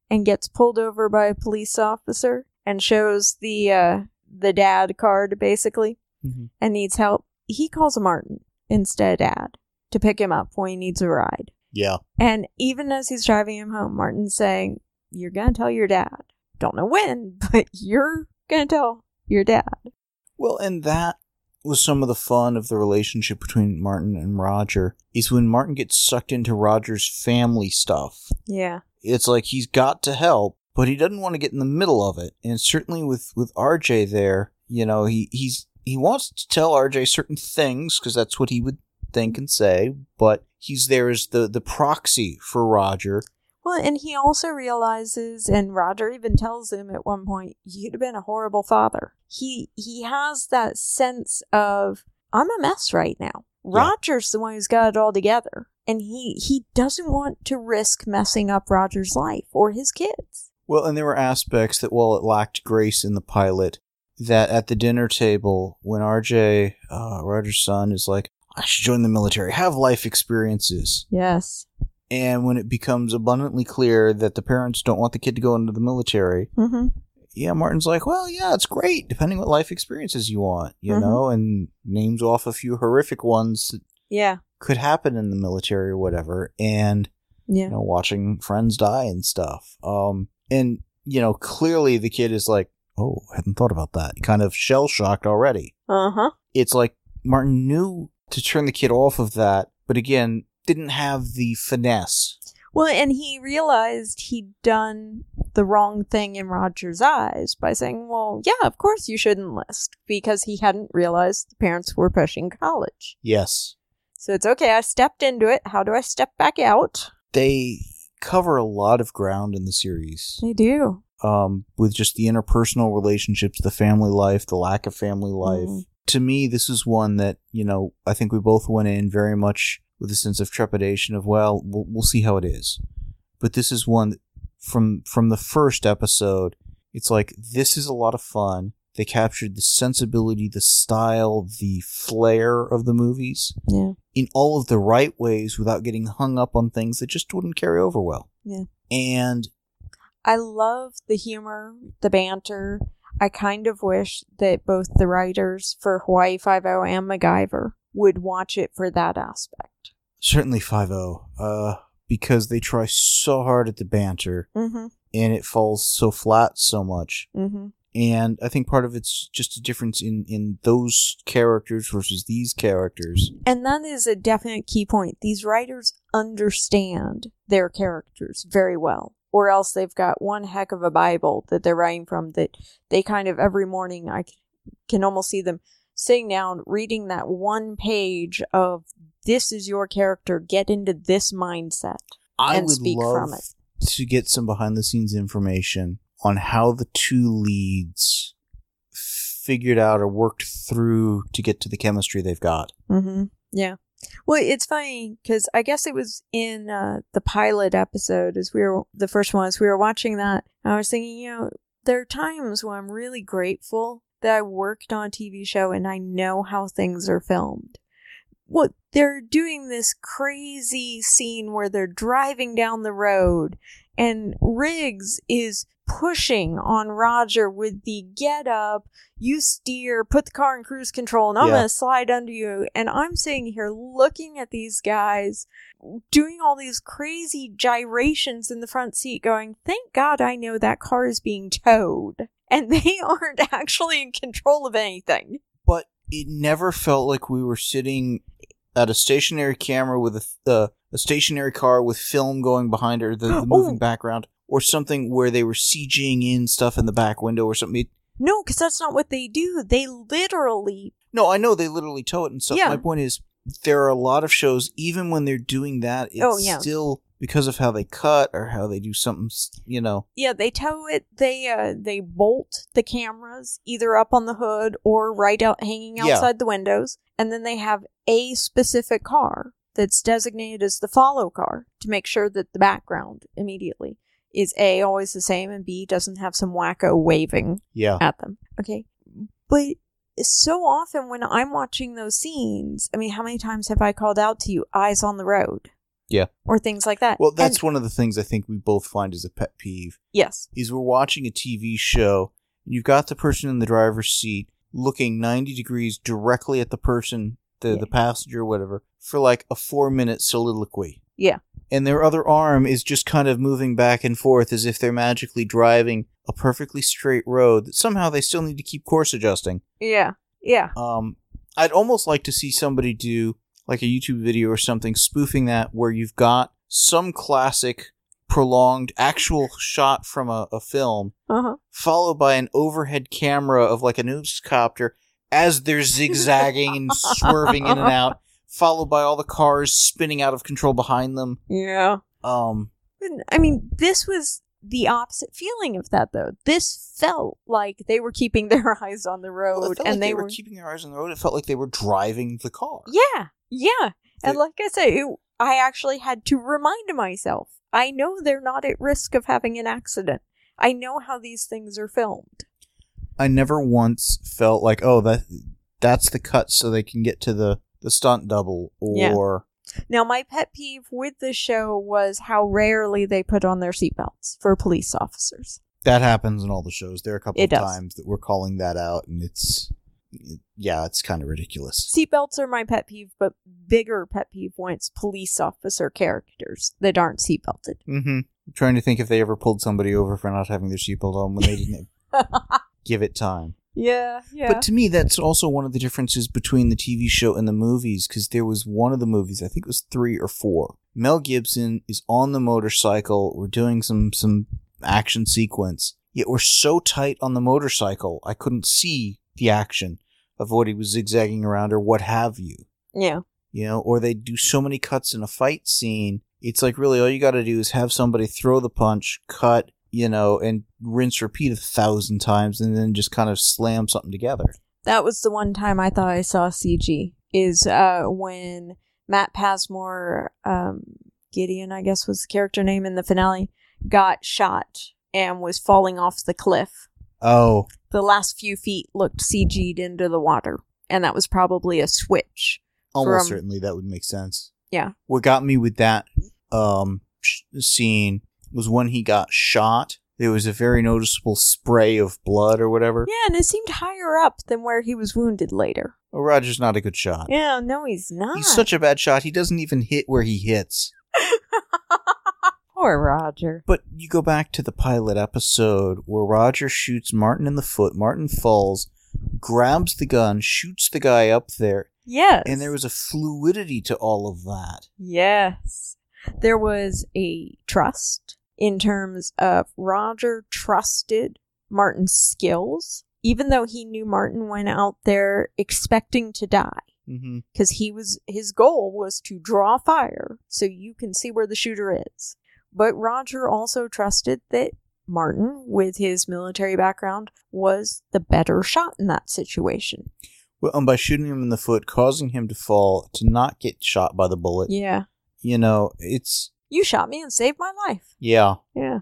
and gets pulled over by a police officer and shows the uh the dad card basically Mhm. and needs help. He calls Martin instead of dad to pick him up when he needs a ride. Yeah. And even as he's driving him home, Martin's saying, You're gonna tell your dad. Don't know when, but you're gonna tell your dad. Well, and that was some of the fun of the relationship between Martin and Roger, is when Martin gets sucked into Roger's family stuff. Yeah. It's like he's got to help, but he doesn't want to get in the middle of it. And certainly with, with RJ there, you know, he, he's he wants to tell RJ certain things because that's what he would think and say, but he's there as the, the proxy for Roger. Well, and he also realizes, and Roger even tells him at one point, "You'd have been a horrible father." He he has that sense of, "I'm a mess right now." Roger's the one who's got it all together, and he he doesn't want to risk messing up Roger's life or his kids. Well, and there were aspects that, while it lacked grace in the pilot, that at the dinner table, when RJ, uh, Roger's son, is like, I should join the military, have life experiences. Yes. And when it becomes abundantly clear that the parents don't want the kid to go into the military, Mm-hmm. yeah, Martin's like, well, yeah, it's great, depending what life experiences you want, you Mhm. know, and names off a few horrific ones that Yeah. Could happen in the military or whatever. And Yeah. you know, watching friends die and stuff. Um, and you know, clearly the kid is like, "Oh, I hadn't thought about that." Kind of shell shocked already. Uh huh. It's like Martin knew to turn the kid off of that, but again, didn't have the finesse. Well, and he realized he'd done the wrong thing in Roger's eyes by saying, Well, yeah, of course you should enlist, because he hadn't realized the parents were pushing college. Yes, So it's okay, I stepped into it. How do I step back out? they cover a lot of ground in the series. They do. um, with just the interpersonal relationships, the family life, the lack of family life. Mhm. To me, this is one that, you know, I think we both went in very much with a sense of trepidation of, well, we'll, we'll see how it is. But this is one that from from the first episode, it's like this is a lot of fun. They captured the sensibility, the style, the flair of the movies Yeah. in all of the right ways without getting hung up on things that just wouldn't carry over well. Yeah. And I love the humor, the banter. I kind of wish that both the writers for Hawaii Five O and MacGyver would watch it for that aspect. certainly 5-0 uh because they try so hard at the banter Mm-hmm. and it falls so flat so much Mm-hmm. And i think part of it's just a difference in in those characters versus these characters And that is a definite key point. These writers understand their characters very well. or else they've got one heck of a Bible that they're writing from that they kind of every morning I can almost see them sitting down reading that one page of this is your character, get into this mindset. I and would speak love from it. to get some behind the scenes information on how the two leads figured out or worked through to get to the chemistry they've got. Mm-hmm. Yeah. Well, it's funny because I guess it was in uh, the pilot episode as we were the first one as we were watching that. I was thinking, you know, there are times when I'm really grateful that I worked on a TV show and I know how things are filmed. What they're doing this crazy scene where they're driving down the road and Riggs is pushing on Roger with the get up, you steer, put the car in cruise control, and I'm Yeah. going to slide under you. And I'm sitting here looking at these guys doing all these crazy gyrations in the front seat, going, Thank God I know that car is being towed. And they aren't actually in control of anything. But it never felt like we were sitting at a stationary camera with a, uh, a stationary car with film going behind her, the, the moving Oh. background, or something where they were CGing in stuff in the back window or something. No, because that's not what they do. They literally no, I know they literally tow it and stuff. Yeah. My point is, there are a lot of shows, even when they're doing that, it's Oh, yeah. still because of how they cut or how they do something, you know. Yeah, they tow it. They uh they bolt the cameras either up on the hood or right out hanging Yeah. outside the windows, and then they have a specific car that's designated as the follow car to make sure that the background immediately is a always the same and b doesn't have some wacko waving Yeah. at them. Okay, but so often when I'm watching those scenes, I mean, how many times have I called out to you, "Eyes on the road"? Yeah. or things like that. Well, And- that's one of the things I think we both find is a pet peeve. yes. is we're watching a TV show. and You've got the person in the driver's seat looking 90 degrees directly at the person, the, Yeah. the passenger, or whatever, for like a four minute soliloquy. Yeah. And their other arm is just kind of moving back and forth as if they're magically driving a perfectly straight road that somehow they still need to keep course adjusting. Yeah. Yeah. Um, I'd almost like to see somebody do like a YouTube video or something spoofing that where you've got some classic prolonged actual shot from a, a film Uh huh. followed by an overhead camera of like a newscopter as they're zigzagging and swerving in and out, followed by all the cars spinning out of control behind them. Yeah. Um, I mean, this was the opposite feeling of that, though. This felt like they were keeping their eyes on the road, well, and like they, they were. were keeping their eyes on the road. It felt like they were driving the car. yeah, yeah. And like I say, it, I actually had to remind myself. I know they're not at risk of having an accident. I know how these things are filmed. I never once felt like, oh, that that's the cut so they can get to the the stunt double or Yeah. Now, my pet peeve with the show was how rarely they put on their seatbelts for police officers. that happens in all the shows. There are a couple It of does. times that we're calling that out, and it's yeah, it's kind of ridiculous. Seatbelts are my pet peeve, but bigger pet peeve when it's police officer characters that aren't seatbelted. Mm-hmm. Trying to think if they ever pulled somebody over for not having their seatbelt on when they didn't give it time. Yeah, yeah. But to me, that's also one of the differences between the TV show and the movies, because there was one of the movies, I think it was three or four. Mel Gibson is on the motorcycle. We're doing some some action sequence, yet we're so tight on the motorcycle, I couldn't see the action of what he was zigzagging around or what have you. yeah. You know, or they do so many cuts in a fight scene. It's like really all you got to do is have somebody throw the punch, cut, you know, and rinse repeat a thousand times, and then just kind of slam something together. That was the one time I thought I saw CG is uh when Matt Passmore um Gideon I guess was the character name in the finale got shot and was falling off the cliff. Oh, The last few feet looked CG'd into the water and that was probably a switch. almost From- certainly that would make sense. Yeah. What got me with that um sh- scene was when he got shot. There was a very noticeable spray of blood or whatever. Yeah, and it seemed higher up than where he was wounded later. Oh, Roger's not a good shot. Yeah, no he's not. He's such a bad shot. He doesn't even hit where he hits. Poor Roger. But you go back to the pilot episode where Roger shoots Martin in the foot. Martin falls, grabs the gun, shoots the guy up there, Yes. and there was a fluidity to all of that. Yes. There was a trust in terms of Roger trusted Martin's skills, even though he knew Martin went out there expecting to die. Mm-hmm. Because he was his goal was to draw fire so you can see where the shooter is. But Roger also trusted that Martin, with his military background, was the better shot in that situation. Well, and by shooting him in the foot, causing him to fall, to not get shot by the bullet, Yeah. you know, it's You shot me and saved my life. yeah. Yeah.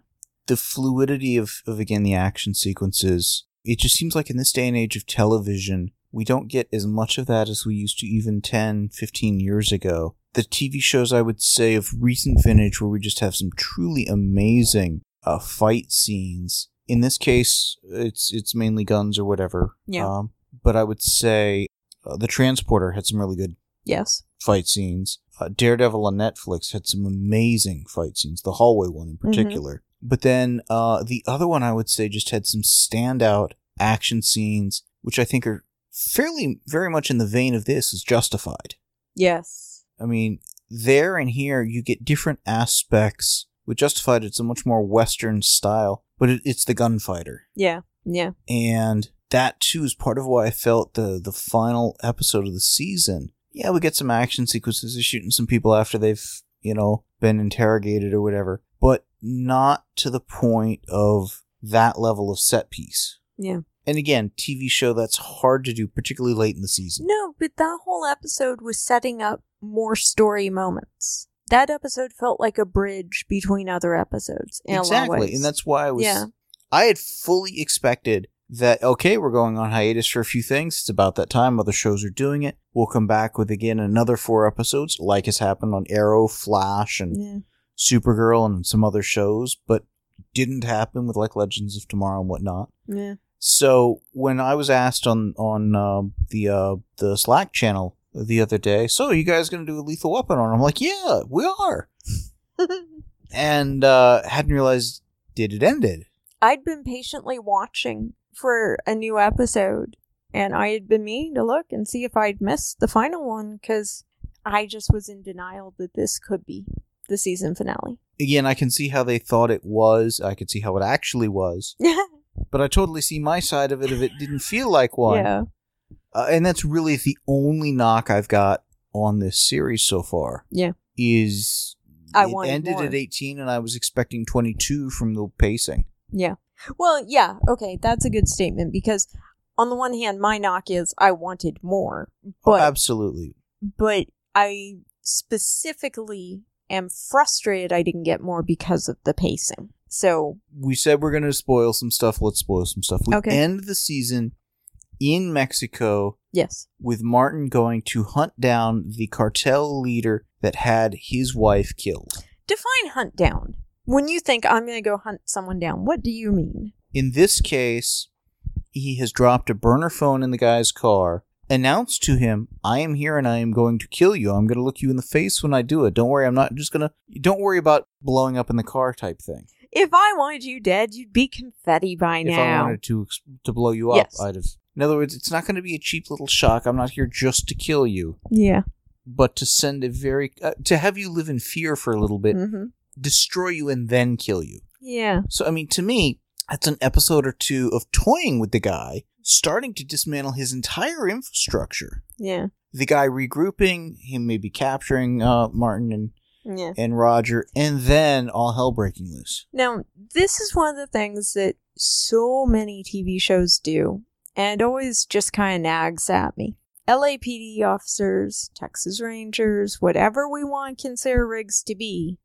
the fluidity of, of again the action sequences it just seems like in this day and age of television we don't get as much of that as we used to even 10 15 years ago the tv shows i would say of recent vintage where we just have some truly amazing uh, fight scenes in this case it's it's mainly guns or whatever Yeah. um, but i would say uh, the transporter had some really good Yes. fight scenes. Uh, Daredevil on Netflix had some amazing fight scenes, the hallway one in particular. But then uh, the other one I would say just had some standout action scenes, which I think are fairly, very much in the vein of this, is Justified. Yes. I mean, there and here you get different aspects. With Justified, it's a much more Western style, but it, it's the gunfighter Yeah. Yeah. and that too is part of why I felt the the final episode of the season. Yeah, we get some action sequences of shooting some people after they've you know been interrogated or whatever, but not to the point of that level of set piece. Yeah. And again, TV show that's hard to do, particularly late in the season. No, but that whole episode was setting up more story moments. That episode felt like a bridge between other episodes. In A lot of exactly, and that's why I was. Yeah. I had fully expected that okay, we're going on hiatus for a few things. It's about that time. Other shows are doing it. We'll come back with again another four episodes, like has happened on Arrow, Flash, and yeah. Supergirl, and some other shows, but didn't happen with like Legends of Tomorrow and whatnot. Yeah. So when I was asked on on um the uh, the Slack channel the other day, so are you guys going to do a Lethal Weapon on? I'm like, yeah, we are, and uh, hadn't realized did it ended. I'd been patiently watching for a new episode, and I had been meaning to look and see if I'd missed the final one because I just was in denial that this could be the season finale. again, I can see how they thought it was. I could see how it actually was, Yeah. but I totally see my side of it if it didn't feel like one. Yeah. Uh, and that's really the only knock I've got on this series so far. Yeah. Is I it ended more. at 18 and I was expecting 22 from the pacing. Yeah. Well, yeah, okay, that's a good statement because on the one hand, my knock is I wanted more, Oh, but absolutely. but I specifically am frustrated I didn't get more because of the pacing. So, We said we're going to spoil some stuff. Let's spoil some stuff. We Okay. end the season in Mexico yes. with Martin going to hunt down the cartel leader that had his wife killed. Define hunt down. When you think I'm going to go hunt someone down, what do you mean? In this case, he has dropped a burner phone in the guy's car, announced to him, I am here and I am going to kill you. I'm going to look you in the face when I do it. Don't worry, I'm not just going to. Don't worry about blowing up in the car type thing. If I wanted you dead, you'd be confetti by now. If I wanted to to blow you up, Yes. I'd have. In other words, it's not going to be a cheap little shock. I'm not here just to kill you, yeah. but to send a very. Uh, to have you live in fear for a little bit, hmm destroy you, and then kill you. Yeah. So, I mean, to me, that's an episode or two of toying with the guy, starting to dismantle his entire infrastructure. Yeah. The guy regrouping, him maybe capturing uh, Martin and, Yeah. and Roger, and then all hell breaking loose. Now, this is one of the things that so many TV shows do, and always just kind of nags at me. LAPD officers, Texas Rangers, whatever we want to consider Riggs to be,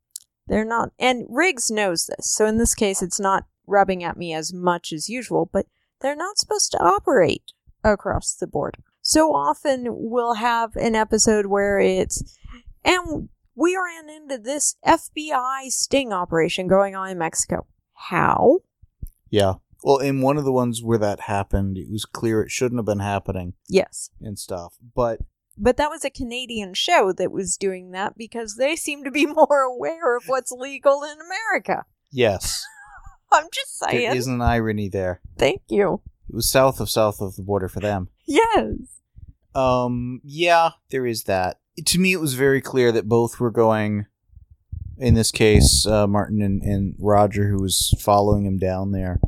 they're not. And Riggs knows this, so in this case, it's not rubbing at me as much as usual, but they're not supposed to operate across the board. So often we'll have an episode where it's, and we ran into this FBI sting operation going on in Mexico. How? Yeah. Well, in one of the ones where that happened, it was clear it shouldn't have been happening Yes. and stuff. But But that was a Canadian show that was doing that because they seem to be more aware of what's legal in America. yes, I'm just there saying. is an irony there. Thank you. It was south of south of the border for them. Yes. Um, yeah, there is that. To me, it was very clear that both were going. in this case, uh, Martin and, and Roger, who was following him down there,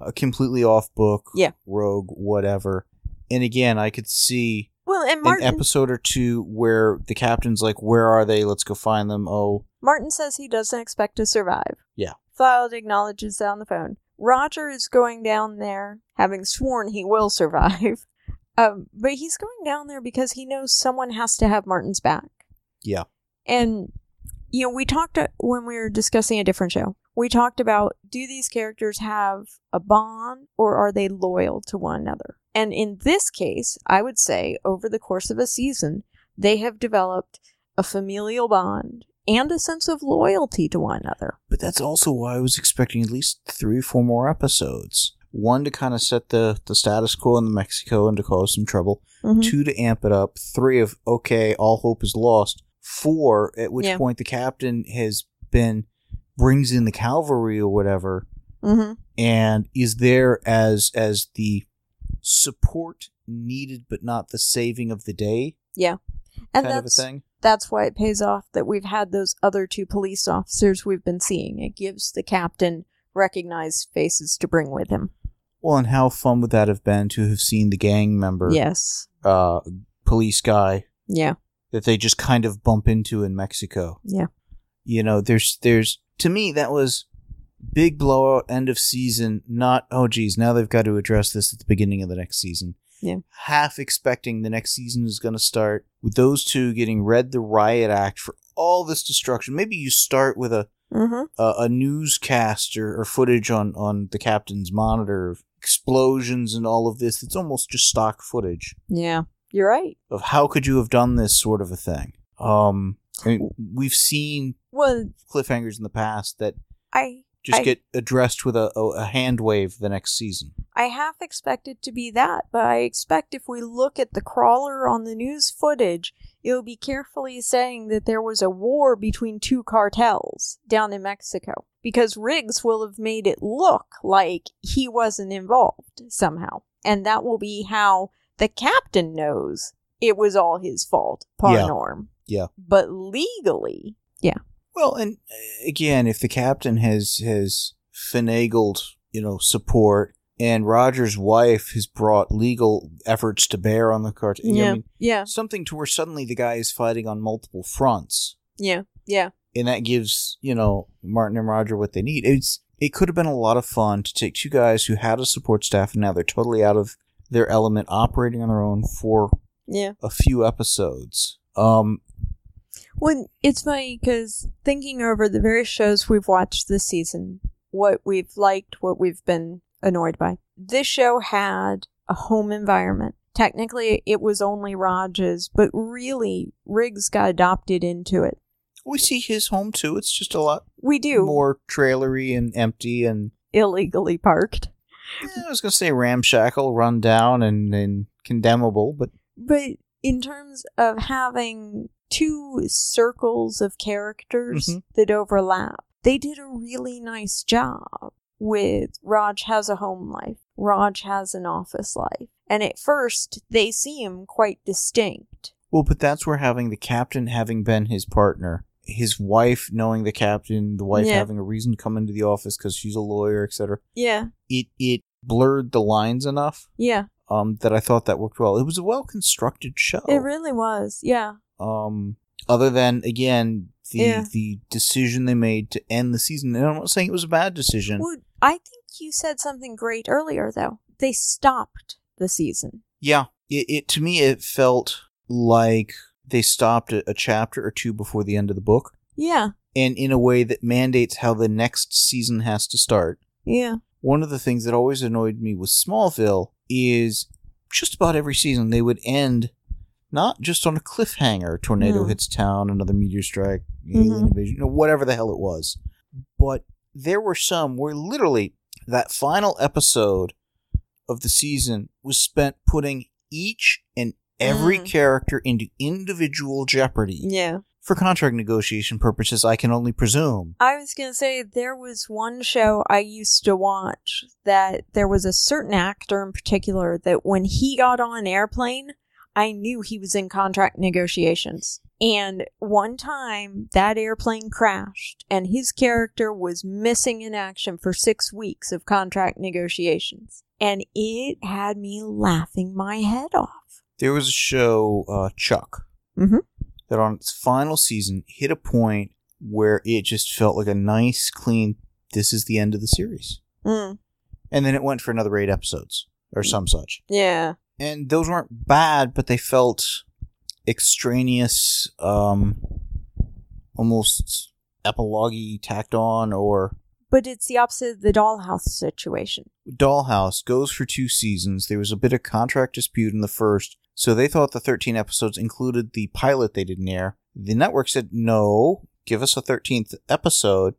uh, completely off book, Yeah. rogue, whatever. And again, I could see Well, and an episode or two where the captain's like, "Where are they? Let's go find them." Oh, Martin says he doesn't expect to survive. Yeah. Filed acknowledges that on the phone. Roger is going down there, having sworn he will survive. Um, but he's going down there because he knows someone has to have Martin's back. Yeah. And, you know, we talked uh, when we were discussing a different show, we talked about do these characters have a bond or are they loyal to one another? And in this case, I would say over the course of a season, they have developed a familial bond and a sense of loyalty to one another. but that's also why I was expecting at least three or four more episodes. One to kind of set the the status quo in Mexico and to cause some trouble. Mhm. Two to amp it up. Three of okay, all hope is lost. Four, at which Yeah. point the captain has been brings in the cavalry or whatever, Mm-hmm. and is there as as the support needed, but not the saving of the day Yeah. And kind of a thing. that's why it pays off that we've had those other two police officers we've been seeing. It gives the captain recognized faces to bring with him. Well, and how fun would that have been to have seen the gang member, Yes. uh, police guy Yeah. that they just kind of bump into in Mexico. Yeah. You know, there's there's to me that was big blowout end of season, not oh geez, now they've got to address this at the beginning of the next season. Yeah. Half expecting the next season is gonna start with those two getting read the riot act for all this destruction. Maybe you start with a Mm-hmm. a, a newscast or, or footage on on the captain's monitor of explosions and all of this. It's almost just stock footage Yeah. You're right. of how could you have done this sort of a thing. Um, I mean, we've seen Well, cliffhangers in the past that I just I- get addressed with a, a, hand wave the next season. I half expect it to be that, but I expect if we look at the crawler on the news footage, it'll be carefully saying that there was a war between two cartels down in Mexico. Because Riggs will have made it look like he wasn't involved somehow. And that will be how the captain knows it was all his fault, par Yeah. norm. Yeah. But legally, Well, and uh, again, if the captain has has finagled, you know, support, and Roger's wife has brought legal efforts to bear on the cartel, yeah, I mean, yeah, something to where suddenly the guy is fighting on multiple fronts. yeah, yeah. and that gives you know Martin and Roger what they need. It's it could have been a lot of fun to take two guys who had a support staff and now they're totally out of their element, operating on their own for Yeah. a few episodes. Um, Well, it's funny because thinking over the various shows we've watched this season, what we've liked, what we've been annoyed by, this show had a home environment. Technically, it was only Raj's, but really, Riggs got adopted into it. we see his home too. It's just a lot We do more trailery and empty and illegally parked, eh, I was gonna say ramshackle, run down, and, and condemnable, but but in terms of having two circles of characters Mhm. that overlap, they did a really nice job with Raj has a home life, Raj has an office life. And at first, they seem quite distinct. well, but that's where having the captain having been his partner. His wife knowing the captain, the wife Yeah. having a reason to come into the office because she's a lawyer, etc. Yeah, it it blurred the lines enough yeah, um that I thought that worked well. It was a well constructed show. it really was. Yeah, um other than again the Yeah. the decision they made to end the season. And I'm not saying it was a bad decision. well, I think you said something great earlier, though. They stopped the season. Yeah. It, it to me it felt like they stopped a, a chapter or two before the end of the book. Yeah, And in a way that mandates how the next season has to start. yeah, one of the things that always annoyed me with Smallville is just about every season they would end not just on a cliffhanger, tornado Hmm. hits town, another meteor strike, alien Mhm. invasion, you know, whatever the hell it was. But there were some where literally that final episode of the season was spent putting each and every Mm. character into individual jeopardy yeah. For contract negotiation purposes, I can only presume. I was going to say there was one show I used to watch that there was a certain actor in particular that when he got on an airplane, I knew he was in contract negotiations. And one time that airplane crashed and his character was missing in action for six weeks of contract negotiations. And it had me laughing my head off. There was a show, uh, Chuck, Mhm. That on its final season hit a point where it just felt like a nice, clean, this is the end of the series. Mm, And then it went for another eight episodes or some such. yeah. And those weren't bad, but they felt extraneous, um, almost epilogue tacked on or But it's the opposite of the dollhouse situation. Dollhouse goes for two seasons. There was a bit of contract dispute in the first, so they thought the 13 episodes included the pilot they didn't air. The network said, no, give us a 13th episode.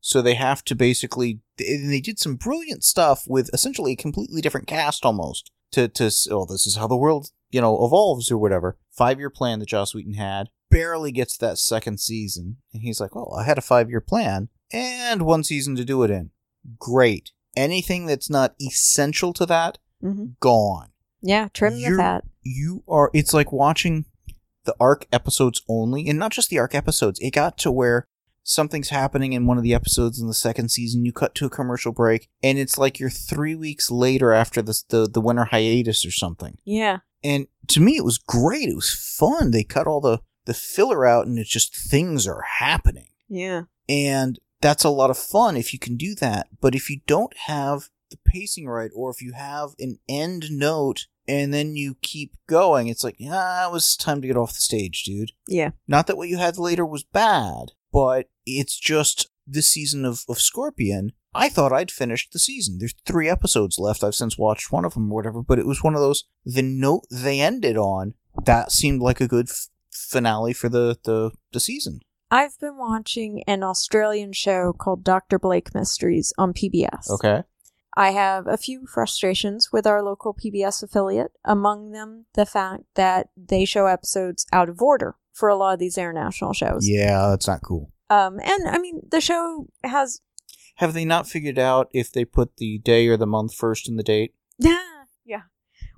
So they have to basically, and they did some brilliant stuff with essentially a completely different cast almost to, to, oh, this is how the world, you know, evolves or whatever. Five year plan that Joss Whedon had barely gets that second season. And he's like, well, I had a five year plan and one season to do it in. Great. Anything that's not essential to that, hmm gone. Yeah, trim the fat. You are, it's like watching the arc episodes only, and not just the arc episodes. It got to where something's happening in one of the episodes in the second season, you cut to a commercial break, and it's like you're three weeks later after the, the, the winter hiatus or something. Yeah. And to me, it was great. It was fun. They cut all the, the filler out, and it's just things are happening. Yeah. And that's a lot of fun if you can do that. But if you don't have the pacing right, or if you have an end note and then you keep going, it's like, ah, it was time to get off the stage, dude. Yeah. Not that what you had later was bad, but it's just this season of, of Scorpion. I thought I'd finished the season. There's three episodes left. I've since watched one of them or whatever, but it was one of those, the note they ended on, that seemed like a good f- finale for the, the, the season. I've been watching an Australian show called Dr. Blake Mysteries on PBS. Okay. I have a few frustrations with our local PBS affiliate, among them the fact that they show episodes out of order for a lot of these international shows. Yeah, that's not cool. Um, and I mean, the show has, Have they not figured out if they put the day or the month first in the date? yeah, yeah.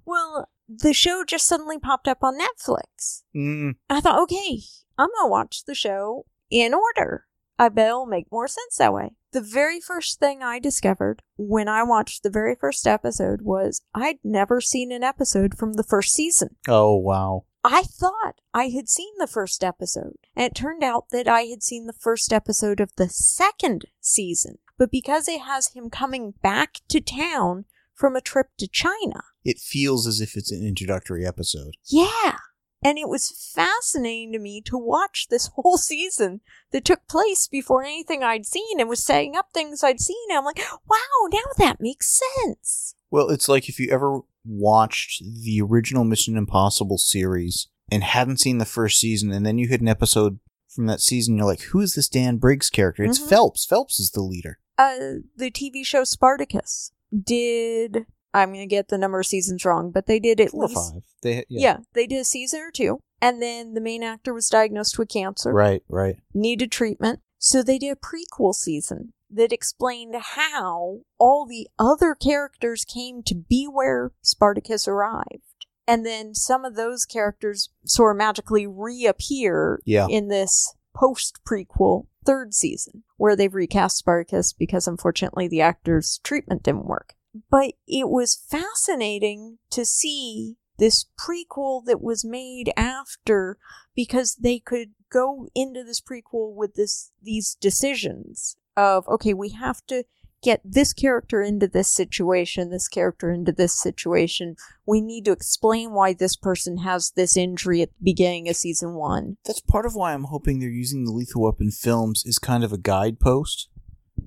Well, the show just suddenly popped up on Netflix. Mm, I thought, okay, I'm gonna watch the show in order. I bet it'll make more sense that way. The very first thing I discovered when I watched the very first episode was I'd never seen an episode from the first season. oh, wow. I thought I had seen the first episode, and it turned out that I had seen the first episode of the second season. But because it has him coming back to town from a trip to China, It feels as if it's an introductory episode. yeah. And it was fascinating to me to watch this whole season that took place before anything I'd seen and was setting up things I'd seen. And I'm like, wow, now that makes sense. Well, it's like if you ever watched the original Mission Impossible series and hadn't seen the first season, and then you hit an episode from that season, you're like, who is this Dan Briggs character? It's Mhm. Phelps. Phelps is the leader. Uh, the TV show Spartacus did, I'm going to get the number of seasons wrong, but they did at Four or least. five. They, yeah. Yeah. they did a season or two. And then the main actor was diagnosed with cancer, Right, right. needed treatment. So they did a prequel season that explained how all the other characters came to be where Spartacus arrived. And then some of those characters sort of magically reappear Yeah. in this post prequel third season, where they've recast Spartacus because unfortunately the actor's treatment didn't work. But it was fascinating to see this prequel that was made after because they could go into this prequel with this these decisions of okay we have to get this character into this situation this character into this situation we need to explain why this person has this injury at the beginning of season one That's part of why I'm hoping they're using the Lethal Weapon films as kind of a guidepost.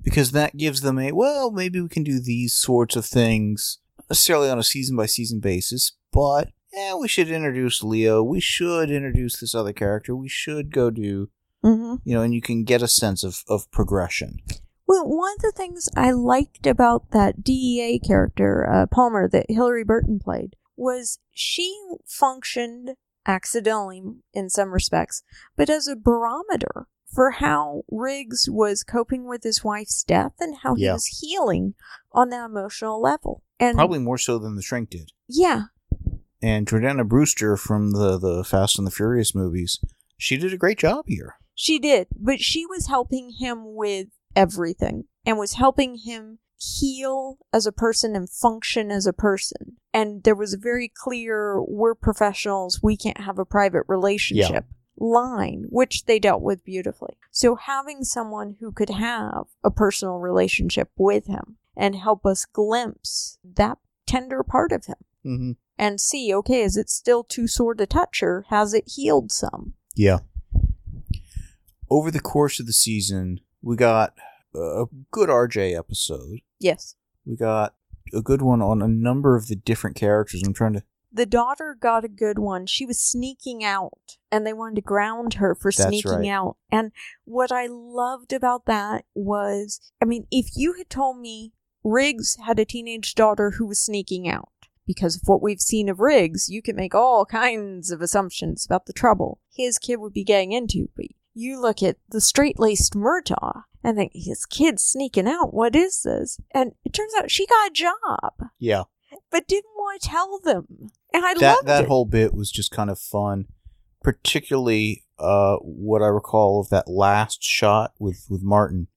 Because that gives them a, well, maybe we can do these sorts of things, necessarily on a season by season basis, but, yeah, we should introduce Leo. We should introduce this other character. We should go do, mm-hmm. you know, and you can get a sense of, of progression. Well, one of the things I liked about that DEA character, uh, Palmer, that Hilarie Burton played, was she functioned accidentally in some respects, but as a barometer for how Riggs was coping with his wife's death and how he Yeah. was healing on that emotional level. And Probably more so than the Shrink did. yeah, And Jordana Brewster from the, the Fast and the Furious movies, She did a great job here. She did, but she was helping him with everything and was helping him heal as a person and function as a person. And there was a very clear, we're professionals, we can't have a private relationship line, which they dealt with beautifully. So having someone who could have a personal relationship with him and help us glimpse that tender part of him Mm-hmm. and see, okay, is it still too sore to touch her? Has it healed some? Yeah. Over the course of the season, we got a good RJ episode. Yes. We got a good one on a number of the different characters. I'm trying to. The daughter got a good one. She was sneaking out, and they wanted to ground her for That's sneaking right. out. And what I loved about that was I mean, if you had told me Riggs had a teenage daughter who was sneaking out, because of what we've seen of Riggs, you can make all kinds of assumptions about the trouble his kid would be getting into. But you look at the straight laced Murtaugh and think, his kid's sneaking out. What is this? And it turns out she got a job Yeah. But didn't want to tell them. And I that loved that it. whole bit was just kind of fun, particularly uh, what I recall of that last shot with with Martin.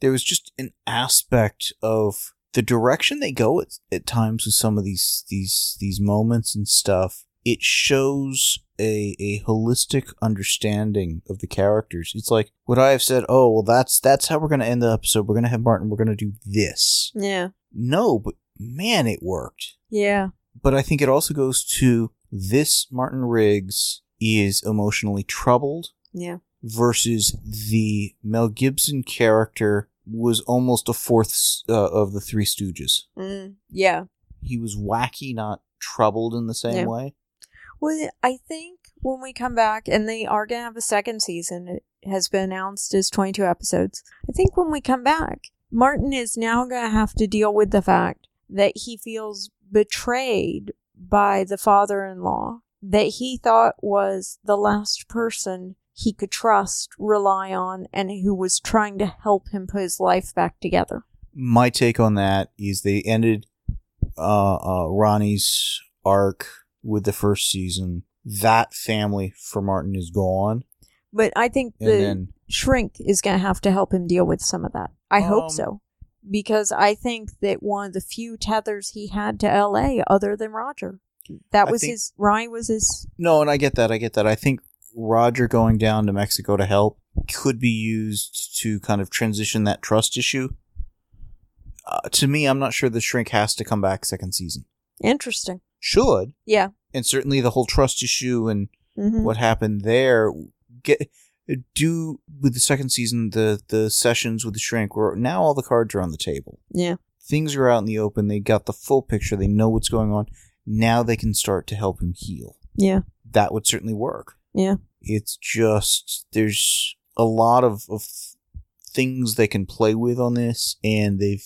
There was just an aspect of the direction they go at, at times with some of these these these moments and stuff. It shows a a holistic understanding of the characters. It's like would I have said, "Oh, well, that's that's how we're going to end the episode. We're going to have Martin. We're going to do this." yeah, No, but man, it worked yeah, but I think it also goes to this Martin Riggs is emotionally troubled yeah, versus the Mel Gibson character was almost a fourth uh, of the Three Stooges. mm, yeah. He was wacky, not troubled in the same Yeah. way. Well, I think when we come back, and they are going to have a second season, it has been announced as 22 episodes. I think when we come back, Martin is now going to have to deal with the fact that he feels betrayed by the father in law that he thought was the last person he could trust, rely on, and who was trying to help him put his life back together. My take on that is they ended uh, uh, Ronnie's arc with the first season. That family for Martin is gone, But I think and the then shrink is going to have to help him deal with some of that. I hope Um, so. Because I think that one of the few tethers he had to LA other than Roger. That was think- his Ryan was his No, and I get that. I get that. I think Roger going down to Mexico to help could be used to kind of transition that trust issue. Uh, to me, I'm not sure the shrink has to come back second season. interesting. Should, Yeah. and certainly the whole trust issue and hmm what happened there get do with the second season the the sessions with the shrink where now all the cards are on the table. Yeah. Things are out in the open. They got the full picture. They know what's going on. Now they can start to help him heal. Yeah. that would certainly work. Yeah. It's just there's a lot of, of things they can play with on this, and they've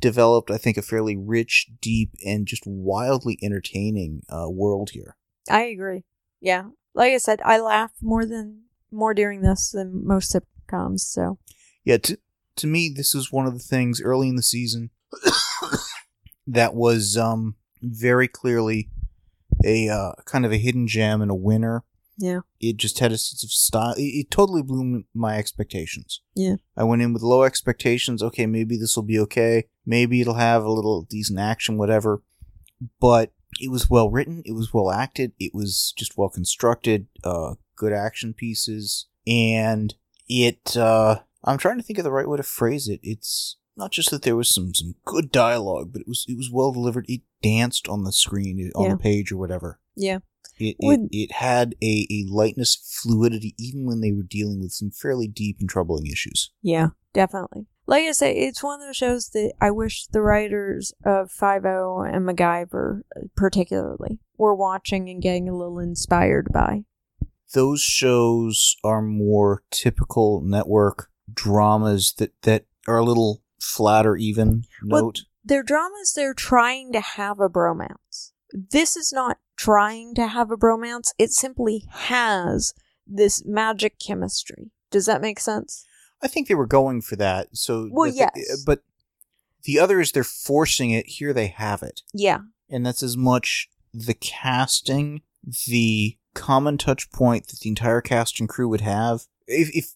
developed, I think, a fairly rich, deep, and just wildly entertaining uh, world here. I agree. Yeah. Like I said, I laugh more than more during this than most sitcoms, so Yeah, to to me, this was one of the things early in the season that was um very clearly a uh, kind of a hidden gem and a winner. yeah. it just had a sense of style. It, it totally blew my expectations. Yeah. I went in with low expectations. Okay, maybe this will be okay. Maybe it'll have a little decent action, whatever. But it was well written. It was well acted. It was just well constructed. Uh, good action pieces, and it. Uh, I'm trying to think of the right way to phrase it. It's not just that there was some some good dialogue, but it was it was well delivered. It danced on the screen, on Yeah. the page, or whatever. Yeah. It, it, it had a, a lightness, fluidity, even when they were dealing with some fairly deep and troubling issues. Yeah, definitely. Like I say, it's one of those shows that I wish the writers of Five O and MacGyver, uh, particularly, were watching and getting a little inspired by. Those shows are more typical network dramas that, that are a little flat or even Well, note. They're dramas they're trying to have a bromance. This is not trying to have a bromance, it simply has this magic chemistry. Does that make sense? I think they were going for that. So, Well, the- yes. but the other is they're forcing it. Here they have it. Yeah. and that's as much the casting, the common touch point that the entire cast and crew would have. If, if,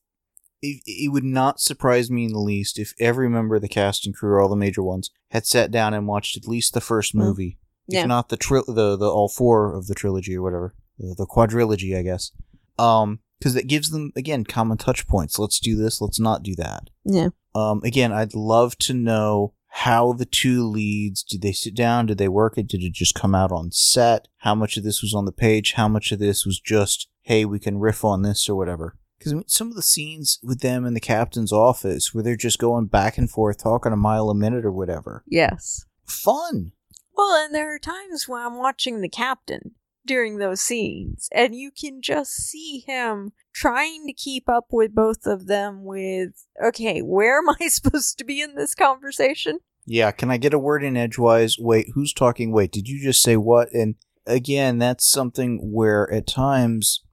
if it would not surprise me in the least if every member of the cast and crew, all the major ones, had sat down and watched at least the first Mm. movie, Yeah. if not the tri- the the all four of the trilogy or whatever, the, the quadrilogy, I guess. Um, because that gives them again common touch points. Let's do this. Let's not do that. Yeah. Um, again, I'd love to know how the two leads did they sit down? Did they work it? Did it just come out on set? How much of this was on the page? How much of this was just, hey, we can riff on this or whatever? Because I mean, some of the scenes with them in the captain's office where they're just going back and forth, talking a mile a minute or whatever. Yes. Fun. Well, and there are times when I'm watching the captain during those scenes, and you can just see him trying to keep up with both of them with, okay, where am I supposed to be in this conversation? Yeah, can I get a word in edgewise? Wait, who's talking? Wait, did you just say what? And again, that's something where at times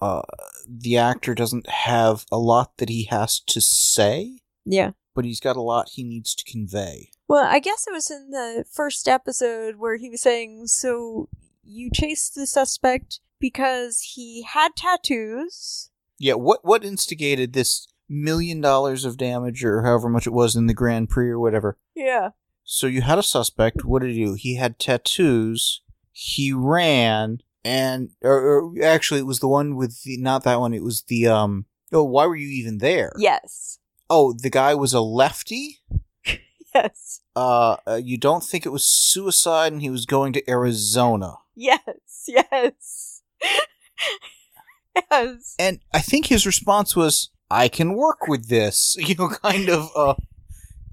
uh, the actor doesn't have a lot that he has to say, Yeah. but he's got a lot he needs to convey. Well, I guess it was in the first episode where he was saying, so you chased the suspect because he had tattoos. Yeah, what what instigated this million dollars of damage or however much it was in the Grand Prix or whatever? Yeah. So you had a suspect. What did he do? He had tattoos. He ran, and or, or actually, it was the one with the not that one. It was the um. Oh, why were you even there? Yes. Oh, the guy was a lefty. Yes. Uh, uh, you don't think it was suicide, and he was going to Arizona. Yes. Yes. yes. And I think his response was, "I can work with this." You know, kind of. Uh,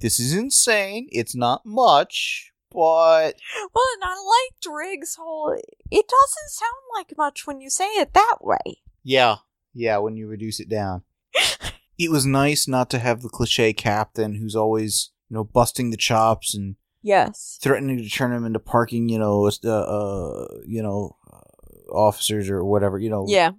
this is insane. It's not much, but Well, and I liked Riggs' whole. It doesn't sound like much when you say it that way. Yeah. Yeah, when you reduce it down. it was nice not to have the cliche captain who's always, you know, busting the chops and Yes. threatening to turn him into parking, you know, uh, uh you know, uh, officers or whatever, you know. Yeah.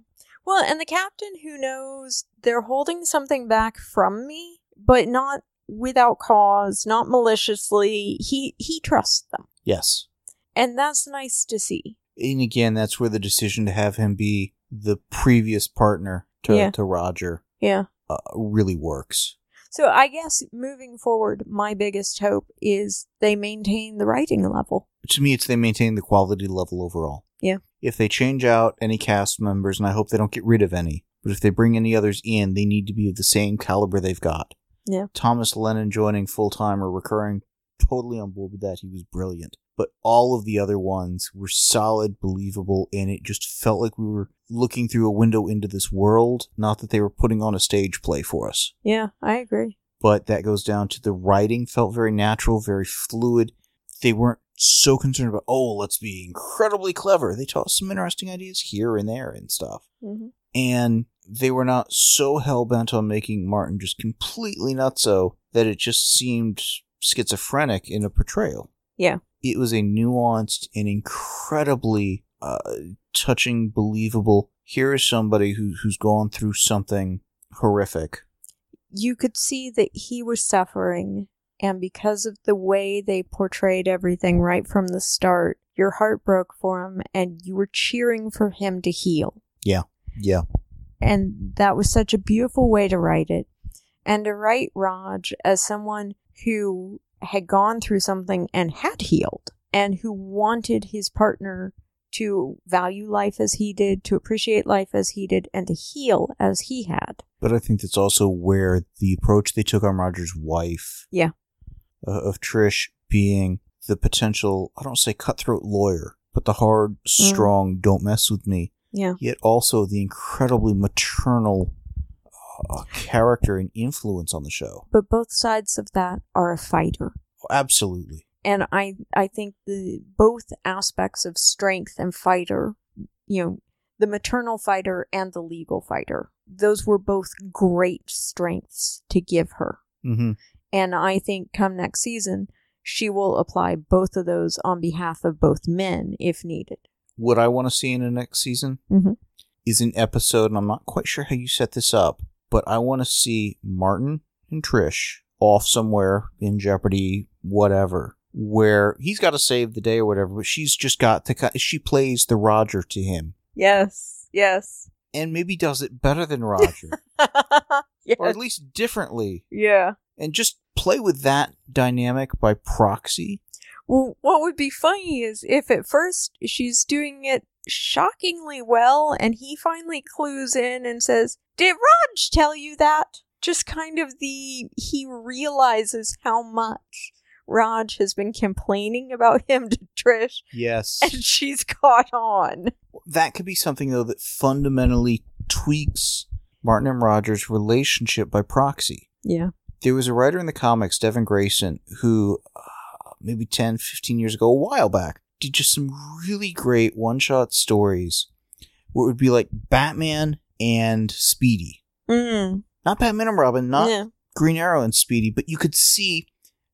Well, and the captain who knows they're holding something back from me, but not without cause, not maliciously. He he trusts them, Yes. and that's nice to see. And again, that's where the decision to have him be the previous partner to, Yeah. to Roger Yeah. uh, really works. So I guess moving forward, my biggest hope is they maintain the writing level. To me, it's they maintain the quality level overall. Yeah. If they change out any cast members, and I hope they don't get rid of any, but if they bring any others in, they need to be of the same caliber they've got. Yeah. Thomas Lennon joining full time or recurring, totally on board with that. He was brilliant. But all of the other ones were solid, believable, and it just felt like we were looking through a window into this world, not that they were putting on a stage play for us. Yeah, I agree. But that goes down to the writing felt very natural, very fluid. They weren't so concerned about, oh, let's be incredibly clever. They taught us some interesting ideas here and there and stuff hmm and they were not so hell bent on making Martin just completely nutso that it just seemed schizophrenic in a portrayal. Yeah. It was a nuanced and incredibly uh, touching, believable. Here is somebody who who's gone through something horrific. You could see that he was suffering, and because of the way they portrayed everything right from the start, your heart broke for him, and you were cheering for him to heal. Yeah. Yeah. And that was such a beautiful way to write it. And to write Rog as someone who had gone through something and had healed, and who wanted his partner to value life as he did, to appreciate life as he did, and to heal as he had. But I think that's also where the approach they took on Roger's wife, Yeah. uh, of Trish being the potential, I don't say cutthroat lawyer, but the hard, strong, don't mess with me, Yeah. yet also the incredibly maternal uh, character and influence on the show. But both sides of that are a fighter. Absolutely. and I I think the both aspects of strength and fighter, you know, the maternal fighter and the legal fighter, those were both great strengths to give her. hmm And I think come next season, she will apply both of those on behalf of both men if needed. What I want to see in the next season Mhm. is an episode, and I'm not quite sure how you set this up, but I want to see Martin and Trish off somewhere in Jeopardy, whatever, where he's got to save the day or whatever, but she's just got to, she plays the Roger to him. Yes. yes. and maybe does it better than Roger, yes. or at least differently, yeah. and just play with that dynamic by proxy. Well, what would be funny is if at first she's doing it shockingly well and he finally clues in and says, Did Rog tell you that? Just kind of the. He realizes how much Rog has been complaining about him to Trish Yes, and she's caught on. that could be something though that fundamentally tweaks Martin and Roger's relationship by proxy. Yeah. There was a writer in the comics, Devin Grayson, who uh, maybe 10, 15 years ago, a while back, did just some really great one shot stories where it would be like Batman and Speedy. Mm. Not Batman and Robin, not yeah. Green Arrow and Speedy, but you could see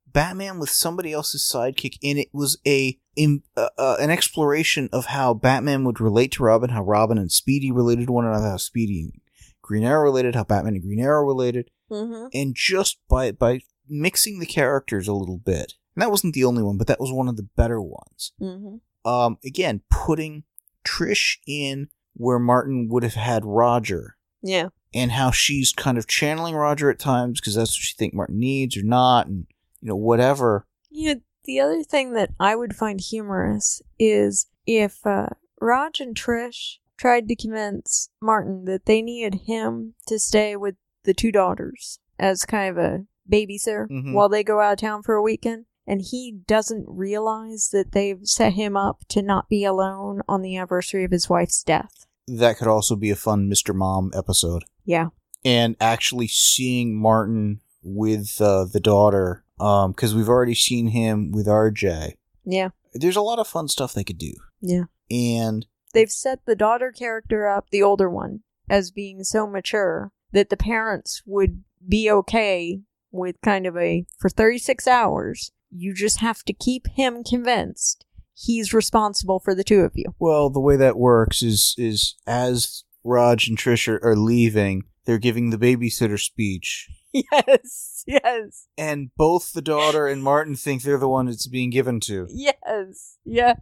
Batman with somebody else's sidekick, and it was a in, uh, uh, an exploration of how Batman would relate to Robin, how Robin and Speedy related to one another, how Speedy and Green Arrow related, how Batman and Green Arrow related, Mm-hmm. and just by by mixing the characters a little bit. And that wasn't the only one, but that was one of the better ones. Mm-hmm. Um, again, putting Trish in where Martin would have had Roger Yeah. and how she's kind of channeling Roger at times because that's what she think Martin needs or not, and you know whatever. Yeah, the other thing that I would find humorous is if uh, Rog and Trish tried to convince Martin that they needed him to stay with the two daughters as kind of a babysitter Mhm. while they go out of town for a weekend. And he doesn't realize that they've set him up to not be alone on the anniversary of his wife's death. That could also be a fun Mr. Mom episode, Yeah. and actually seeing Martin with uh, the daughter, because we've already seen him with RJ. Yeah. There's a lot of fun stuff they could do, Yeah. and They've set the daughter character up, the older one, as being so mature that the parents would be okay with kind of a for 36 hours. You just have to keep him convinced he's responsible for the two of you. Well, the way that works is is as Rog and Trish are, are leaving, they're giving the babysitter speech, Yes, yes, and both the daughter and Martin think they're the one it's being given to. yes, yes.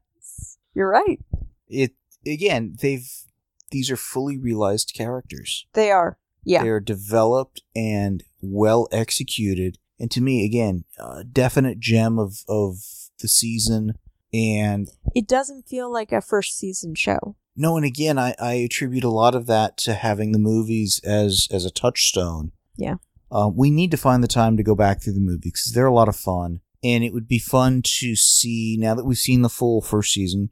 You're right. It again, they've these are fully realized characters. They are. Yeah. They are developed and well executed, and to me, again, a definite gem of of the season. And It doesn't feel like a first season show. no, and again, I, I attribute a lot of that to having the movies as as a touchstone. Yeah. Um, we need to find the time to go back through the movies because they're a lot of fun, and it would be fun to see now that we've seen the full first season.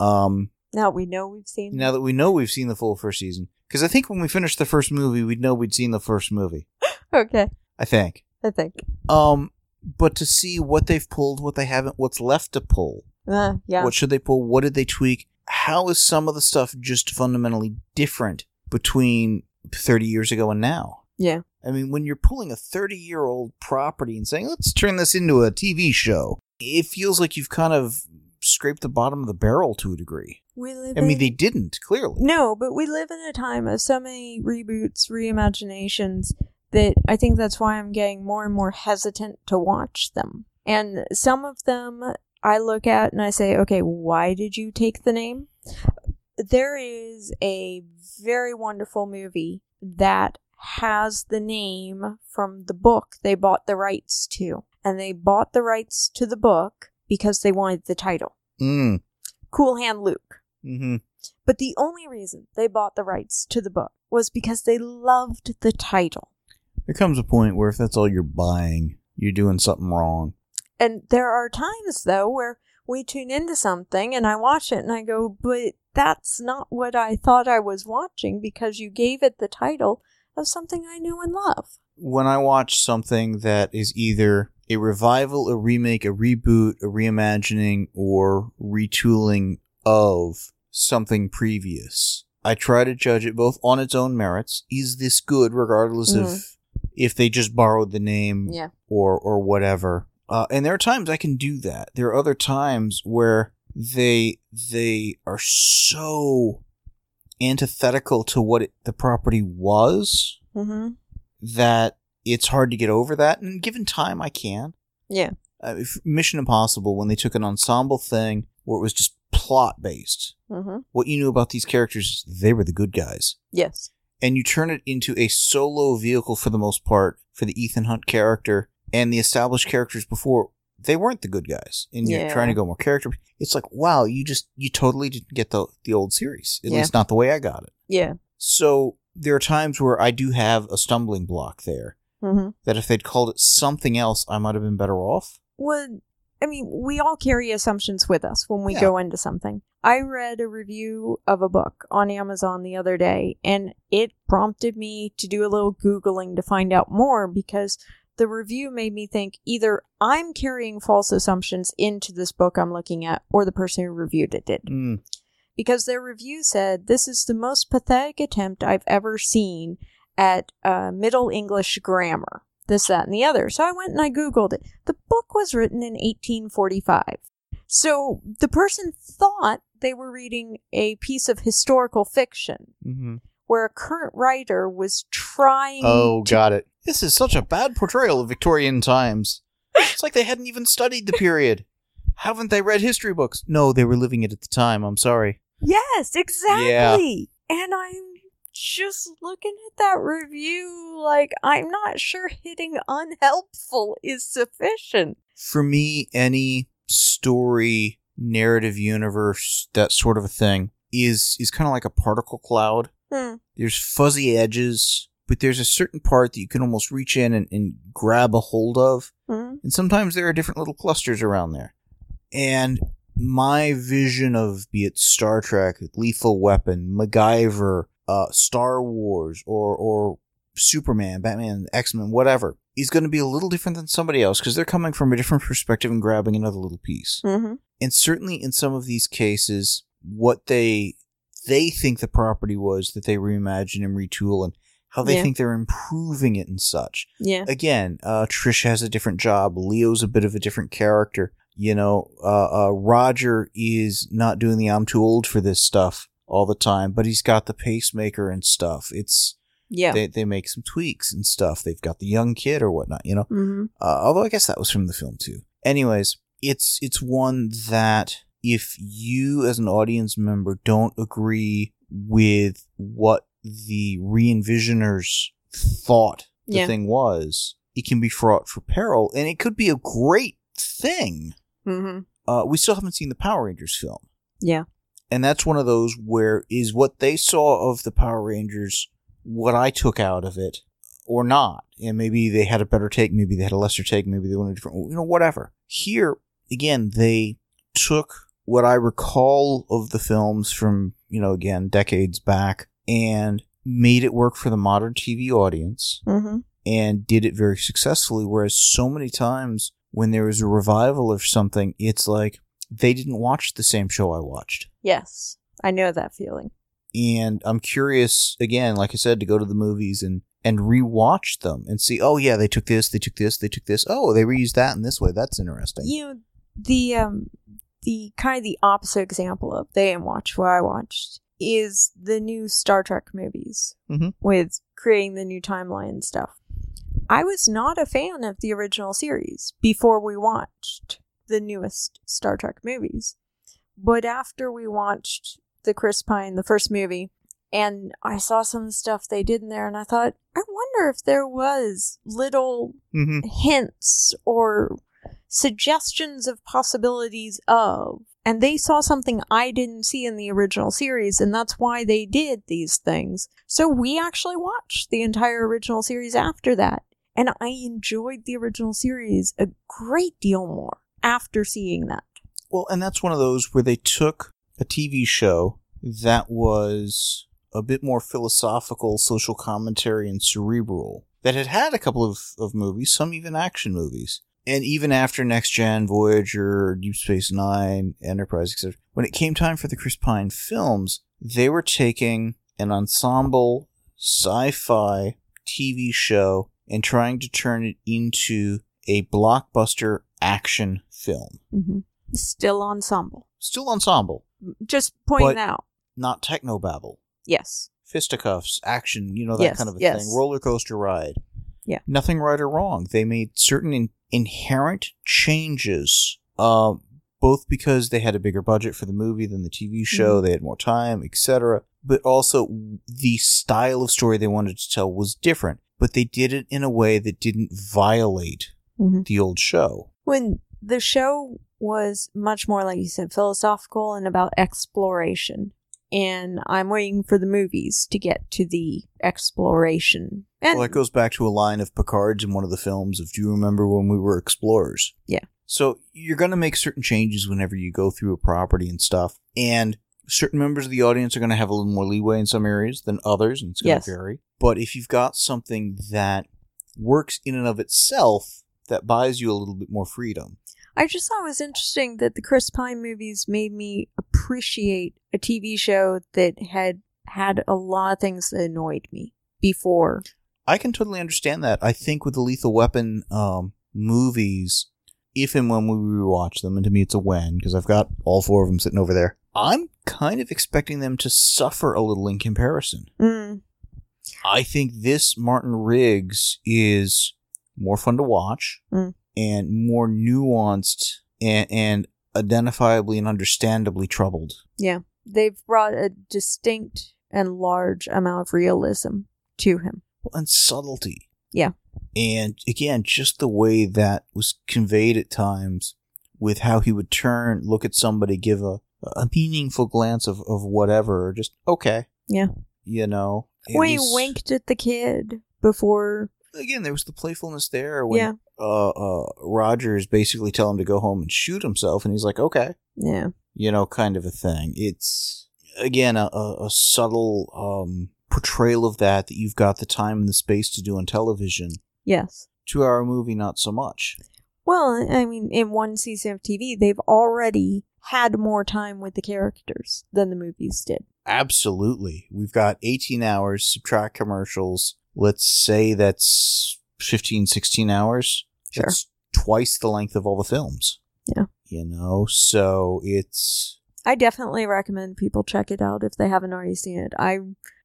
Um, Now we know we've seen. now that we know we've seen the full first season, because I think when we finished the first movie, we'd know we'd seen the first movie. Okay, I think. I think. Um, but to see what they've pulled, what they haven't, what's left to pull, Uh, yeah. what should they pull, what did they tweak, how is some of the stuff just fundamentally different between 30 years ago and now? Yeah. I mean, when you're pulling a 30 year old property and saying, let's turn this into a TV show, it feels like you've kind of scraped the bottom of the barrel to a degree. We live. I mean, they didn't, clearly. No, but we live in a time of so many reboots, reimaginations that I think that's why I'm getting more and more hesitant to watch them. And some of them I look at and I say, okay, why did you take the name? There is a very wonderful movie that has the name from the book they bought the rights to. And they bought the rights to the book because they wanted the title. Mm. Cool Hand Luke. hmm But the only reason they bought the rights to the book was because they loved the title. There comes a point where if that's all you're buying, you're doing something wrong. And there are times, though, where we tune into something and I watch it and I go, but that's not what I thought I was watching because you gave it the title of something I knew and love. when I watch something that is either a revival, a remake, a reboot, a reimagining, or retooling of something previous, I try to judge it both on its own merits. Is this good, regardless of mm-hmm. If they just borrowed the name Yeah. or or whatever? Uh, and there are times I can do that. There are other times where they they are so antithetical to what it, the property was Mm-hmm. that it's hard to get over that. And given time, I can. Yeah. Uh, if Mission Impossible, when they took an ensemble thing where it was just plot based. Mm-hmm. What you knew about these characters, they were the good guys. Yes. And you turn it into a solo vehicle for the most part for the Ethan Hunt character and the established characters before. They weren't the good guys, and you're Yeah. trying to go more character. It's like, wow, you just you totally didn't get the the old series. At Yeah. least not the way I got it. Yeah. So there are times where I do have a stumbling block there. Mm-hmm. That if they'd called it something else, I might have been better off. Well, I mean, we all carry assumptions with us when we Yeah. go into something. I read a review of a book on Amazon the other day, and it prompted me to do a little Googling to find out more because the review made me think either I'm carrying false assumptions into this book I'm looking at, or the person who reviewed it did. Mm. Because their review said, This is the most pathetic attempt I've ever seen at uh, Middle English grammar. This, that, and the other. So I went and I Googled it. The book was written in 1845. So the person thought they were reading a piece of historical fiction hmm where a current writer was trying Oh, to got it. This is such a bad portrayal of Victorian times. It's like they hadn't even studied the period. Haven't they read history books? No, they were living it at the time. I'm sorry. Yes, exactly. Yeah. And I'm just looking at that review like I'm not sure hitting unhelpful is sufficient. For me, any story, narrative universe, that sort of a thing, is is kind of like a particle cloud. Hmm. There's fuzzy edges, but there's a certain part that you can almost reach in and, and grab a hold of. Hmm. And sometimes there are different little clusters around there. And my vision of be it Star Trek, Lethal Weapon, MacGyver, uh, Star Wars, or or Superman, Batman, X Men, whatever, is going to be a little different than somebody else because they're coming from a different perspective and grabbing another little piece. Mm-hmm. And certainly in some of these cases, what they they think the property was that they reimagine and retool and how they Yeah. think they're improving it and such Yeah. again, uh, Trish has a different job. Leo's a bit of a different character. You know, uh, uh, Roger is not doing the I'm too old for this stuff all the time, but he's got the pacemaker and stuff. It's Yeah. they they make some tweaks and stuff. They've got the young kid or whatnot. You know, mm-hmm. uh, although I guess that was from the film too. Anyways, it's it's one that if you as an audience member don't agree with what the re-envisioners thought the Yeah. thing was, it can be fraught for peril, and it could be a great thing. Mm-hmm. Uh, we still haven't seen the Power Rangers film, Yeah. And that's one of those where is what they saw of the Power Rangers what I took out of it or not. And maybe they had a better take, maybe they had a lesser take, maybe they went a different, you know, whatever. Here, again, they took what I recall of the films from, you know, again, decades back and made it work for the modern TV audience Mm-hmm. and did it very successfully. Whereas so many times when there is a revival of something, it's like they didn't watch the same show I watched. Yes. I know that feeling. And I'm curious again, like I said, to go to the movies and and rewatch them and see. Oh yeah, they took this, they took this, they took this. Oh, they reused that in this way. That's interesting. You know, the um the kind of the opposite example of they didn't watch what I watched is the new Star Trek movies Mhm. with creating the new timeline and stuff. I was not a fan of the original series before we watched the newest Star Trek movies. But after we watched the Chris Pine, the first movie, and I saw some stuff they did in there, and I thought, I wonder if there was little hmm hints or suggestions of possibilities of. And they saw something I didn't see in the original series, and that's why they did these things. So we actually watched the entire original series after that. And I enjoyed the original series a great deal more after seeing that. Well, and that's one of those where they took a TV show that was a bit more philosophical, social commentary, and cerebral. That had had a couple of, of movies, some even action movies. And even after Next Gen, Voyager, Deep Space Nine, Enterprise, etc., when it came time for the Chris Pine films, they were taking an ensemble sci fi TV show and trying to turn it into a blockbuster action film. Mm-hmm. Still ensemble. Still ensemble, Just pointing But- out. not technobabble. Yes. Fisticuffs, action, you know, that Yes, kind of a yes. thing. Roller coaster ride. Yeah. Nothing right or wrong. They made certain in- inherent changes, um, both because they had a bigger budget for the movie than the TV show, they had more time, etc. But also the style of story they wanted to tell was different, but they did it in a way that didn't violate Mhm. the old show. When the show was much more, like you said, philosophical and about exploration. And I'm waiting for the movies to get to the exploration. And well, that goes back to a line of Picard's in one of the films of Do you remember when we were explorers? Yeah. So you're going to make certain changes whenever you go through a property and stuff. And certain members of the audience are going to have a little more leeway in some areas than others, and it's going Yes. to vary. But if you've got something that works in and of itself, that buys you a little bit more freedom. I just thought it was interesting that the Chris Pine movies made me appreciate a TV show that had had a lot of things that annoyed me before. I can totally understand that. I think with the Lethal Weapon um, movies, if and when we rewatch them, and to me it's a when because I've got all four of them sitting over there. I'm kind of expecting them to suffer a little in comparison. Mm, I think this Martin Riggs is more fun to watch Mm. and more nuanced and, and identifiably and understandably troubled. Yeah. They've brought a distinct and large amount of realism to him. and subtlety. Yeah. And again, just the way that was conveyed at times with how he would turn, look at somebody, give a, a meaningful glance of, of whatever, or just, okay. Yeah. You know? It when he was- winked at the kid before. Again, there was the playfulness there when Yeah. uh, uh, Rogers basically tell him to go home and shoot himself, and he's like, okay. Yeah. You know, kind of a thing. It's, again, a, a, a subtle um, portrayal of that that you've got the time and the space to do on television. Yes. two hour movie not so much Well, I mean, in one season of TV, they've already had more time with the characters than the movies did. absolutely we've got 18 hours subtract commercials let's say that's 15 16 hours Sure. That's twice the length of all the films Yeah. you know so it's I definitely recommend people check it out if they haven't already seen it. I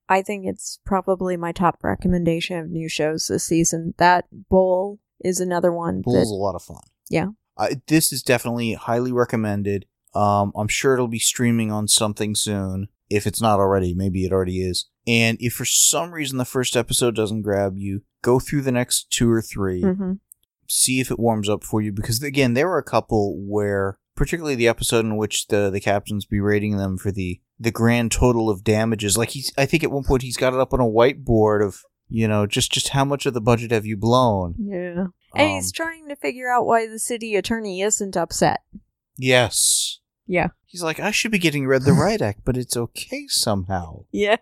I think it's probably my top recommendation of new shows this season. That Bull is another one Bull's that a lot of fun Yeah. I, this is definitely highly recommended um i'm sure it'll be streaming on something soon if it's not already maybe it already is and if for some reason the first episode doesn't grab you go through the next two or 3 Mhm. see if it warms up for you because again there were a couple where particularly the episode in which the the captain's berating them for the the grand total of damages like he's i think at one point he's got it up on a whiteboard of you know just just how much of the budget have you blown Yeah. And Um, he's trying to figure out why the city attorney isn't upset. yes Yeah. he's like i should be getting read the right act but it's okay somehow Yes.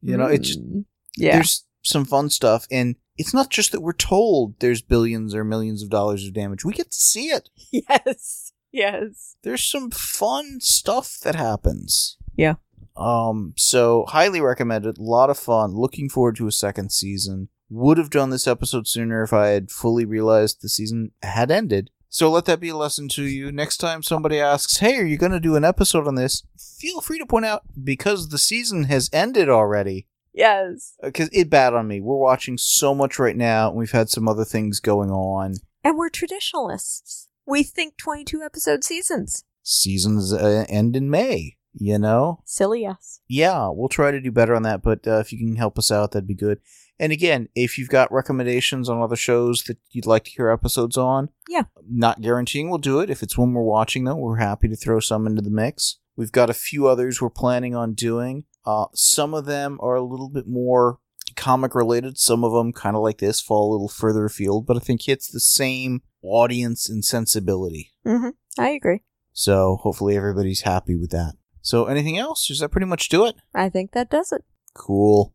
You know it's Mm. yeah. there's some fun stuff and it's not just that we're told there's billions or millions of dollars of damage we get to see it Yes. Yes. there's some fun stuff that happens. Yeah. Um, so highly recommended. A lot of fun. Looking forward to a second season. Would have done this episode sooner if I had fully realized the season had ended. So let that be a lesson to you. Next time somebody asks, "Hey, are you going to do an episode on this?" Feel free to point out because the season has ended already. Yes. Because it bad on me. We're watching so much right now, and we've had some other things going on. And we're traditionalists. We think 22 episode seasons. Seasons uh, end in May. You know, Silly us. yeah, we'll try to do better on that. But uh, if you can help us out, that'd be good. And again, if you've got recommendations on other shows that you'd like to hear episodes on, Yeah. not guaranteeing we'll do it. If it's one we're watching, though, we're happy to throw some into the mix. We've got a few others we're planning on doing. Uh, some of them are a little bit more comic related. Some of them, kind of like this, fall a little further afield, but I think hits the same audience and sensibility. Mm-hmm. I agree. So hopefully everybody's happy with that. So anything else? Does that pretty much do it? I think that does it. Cool.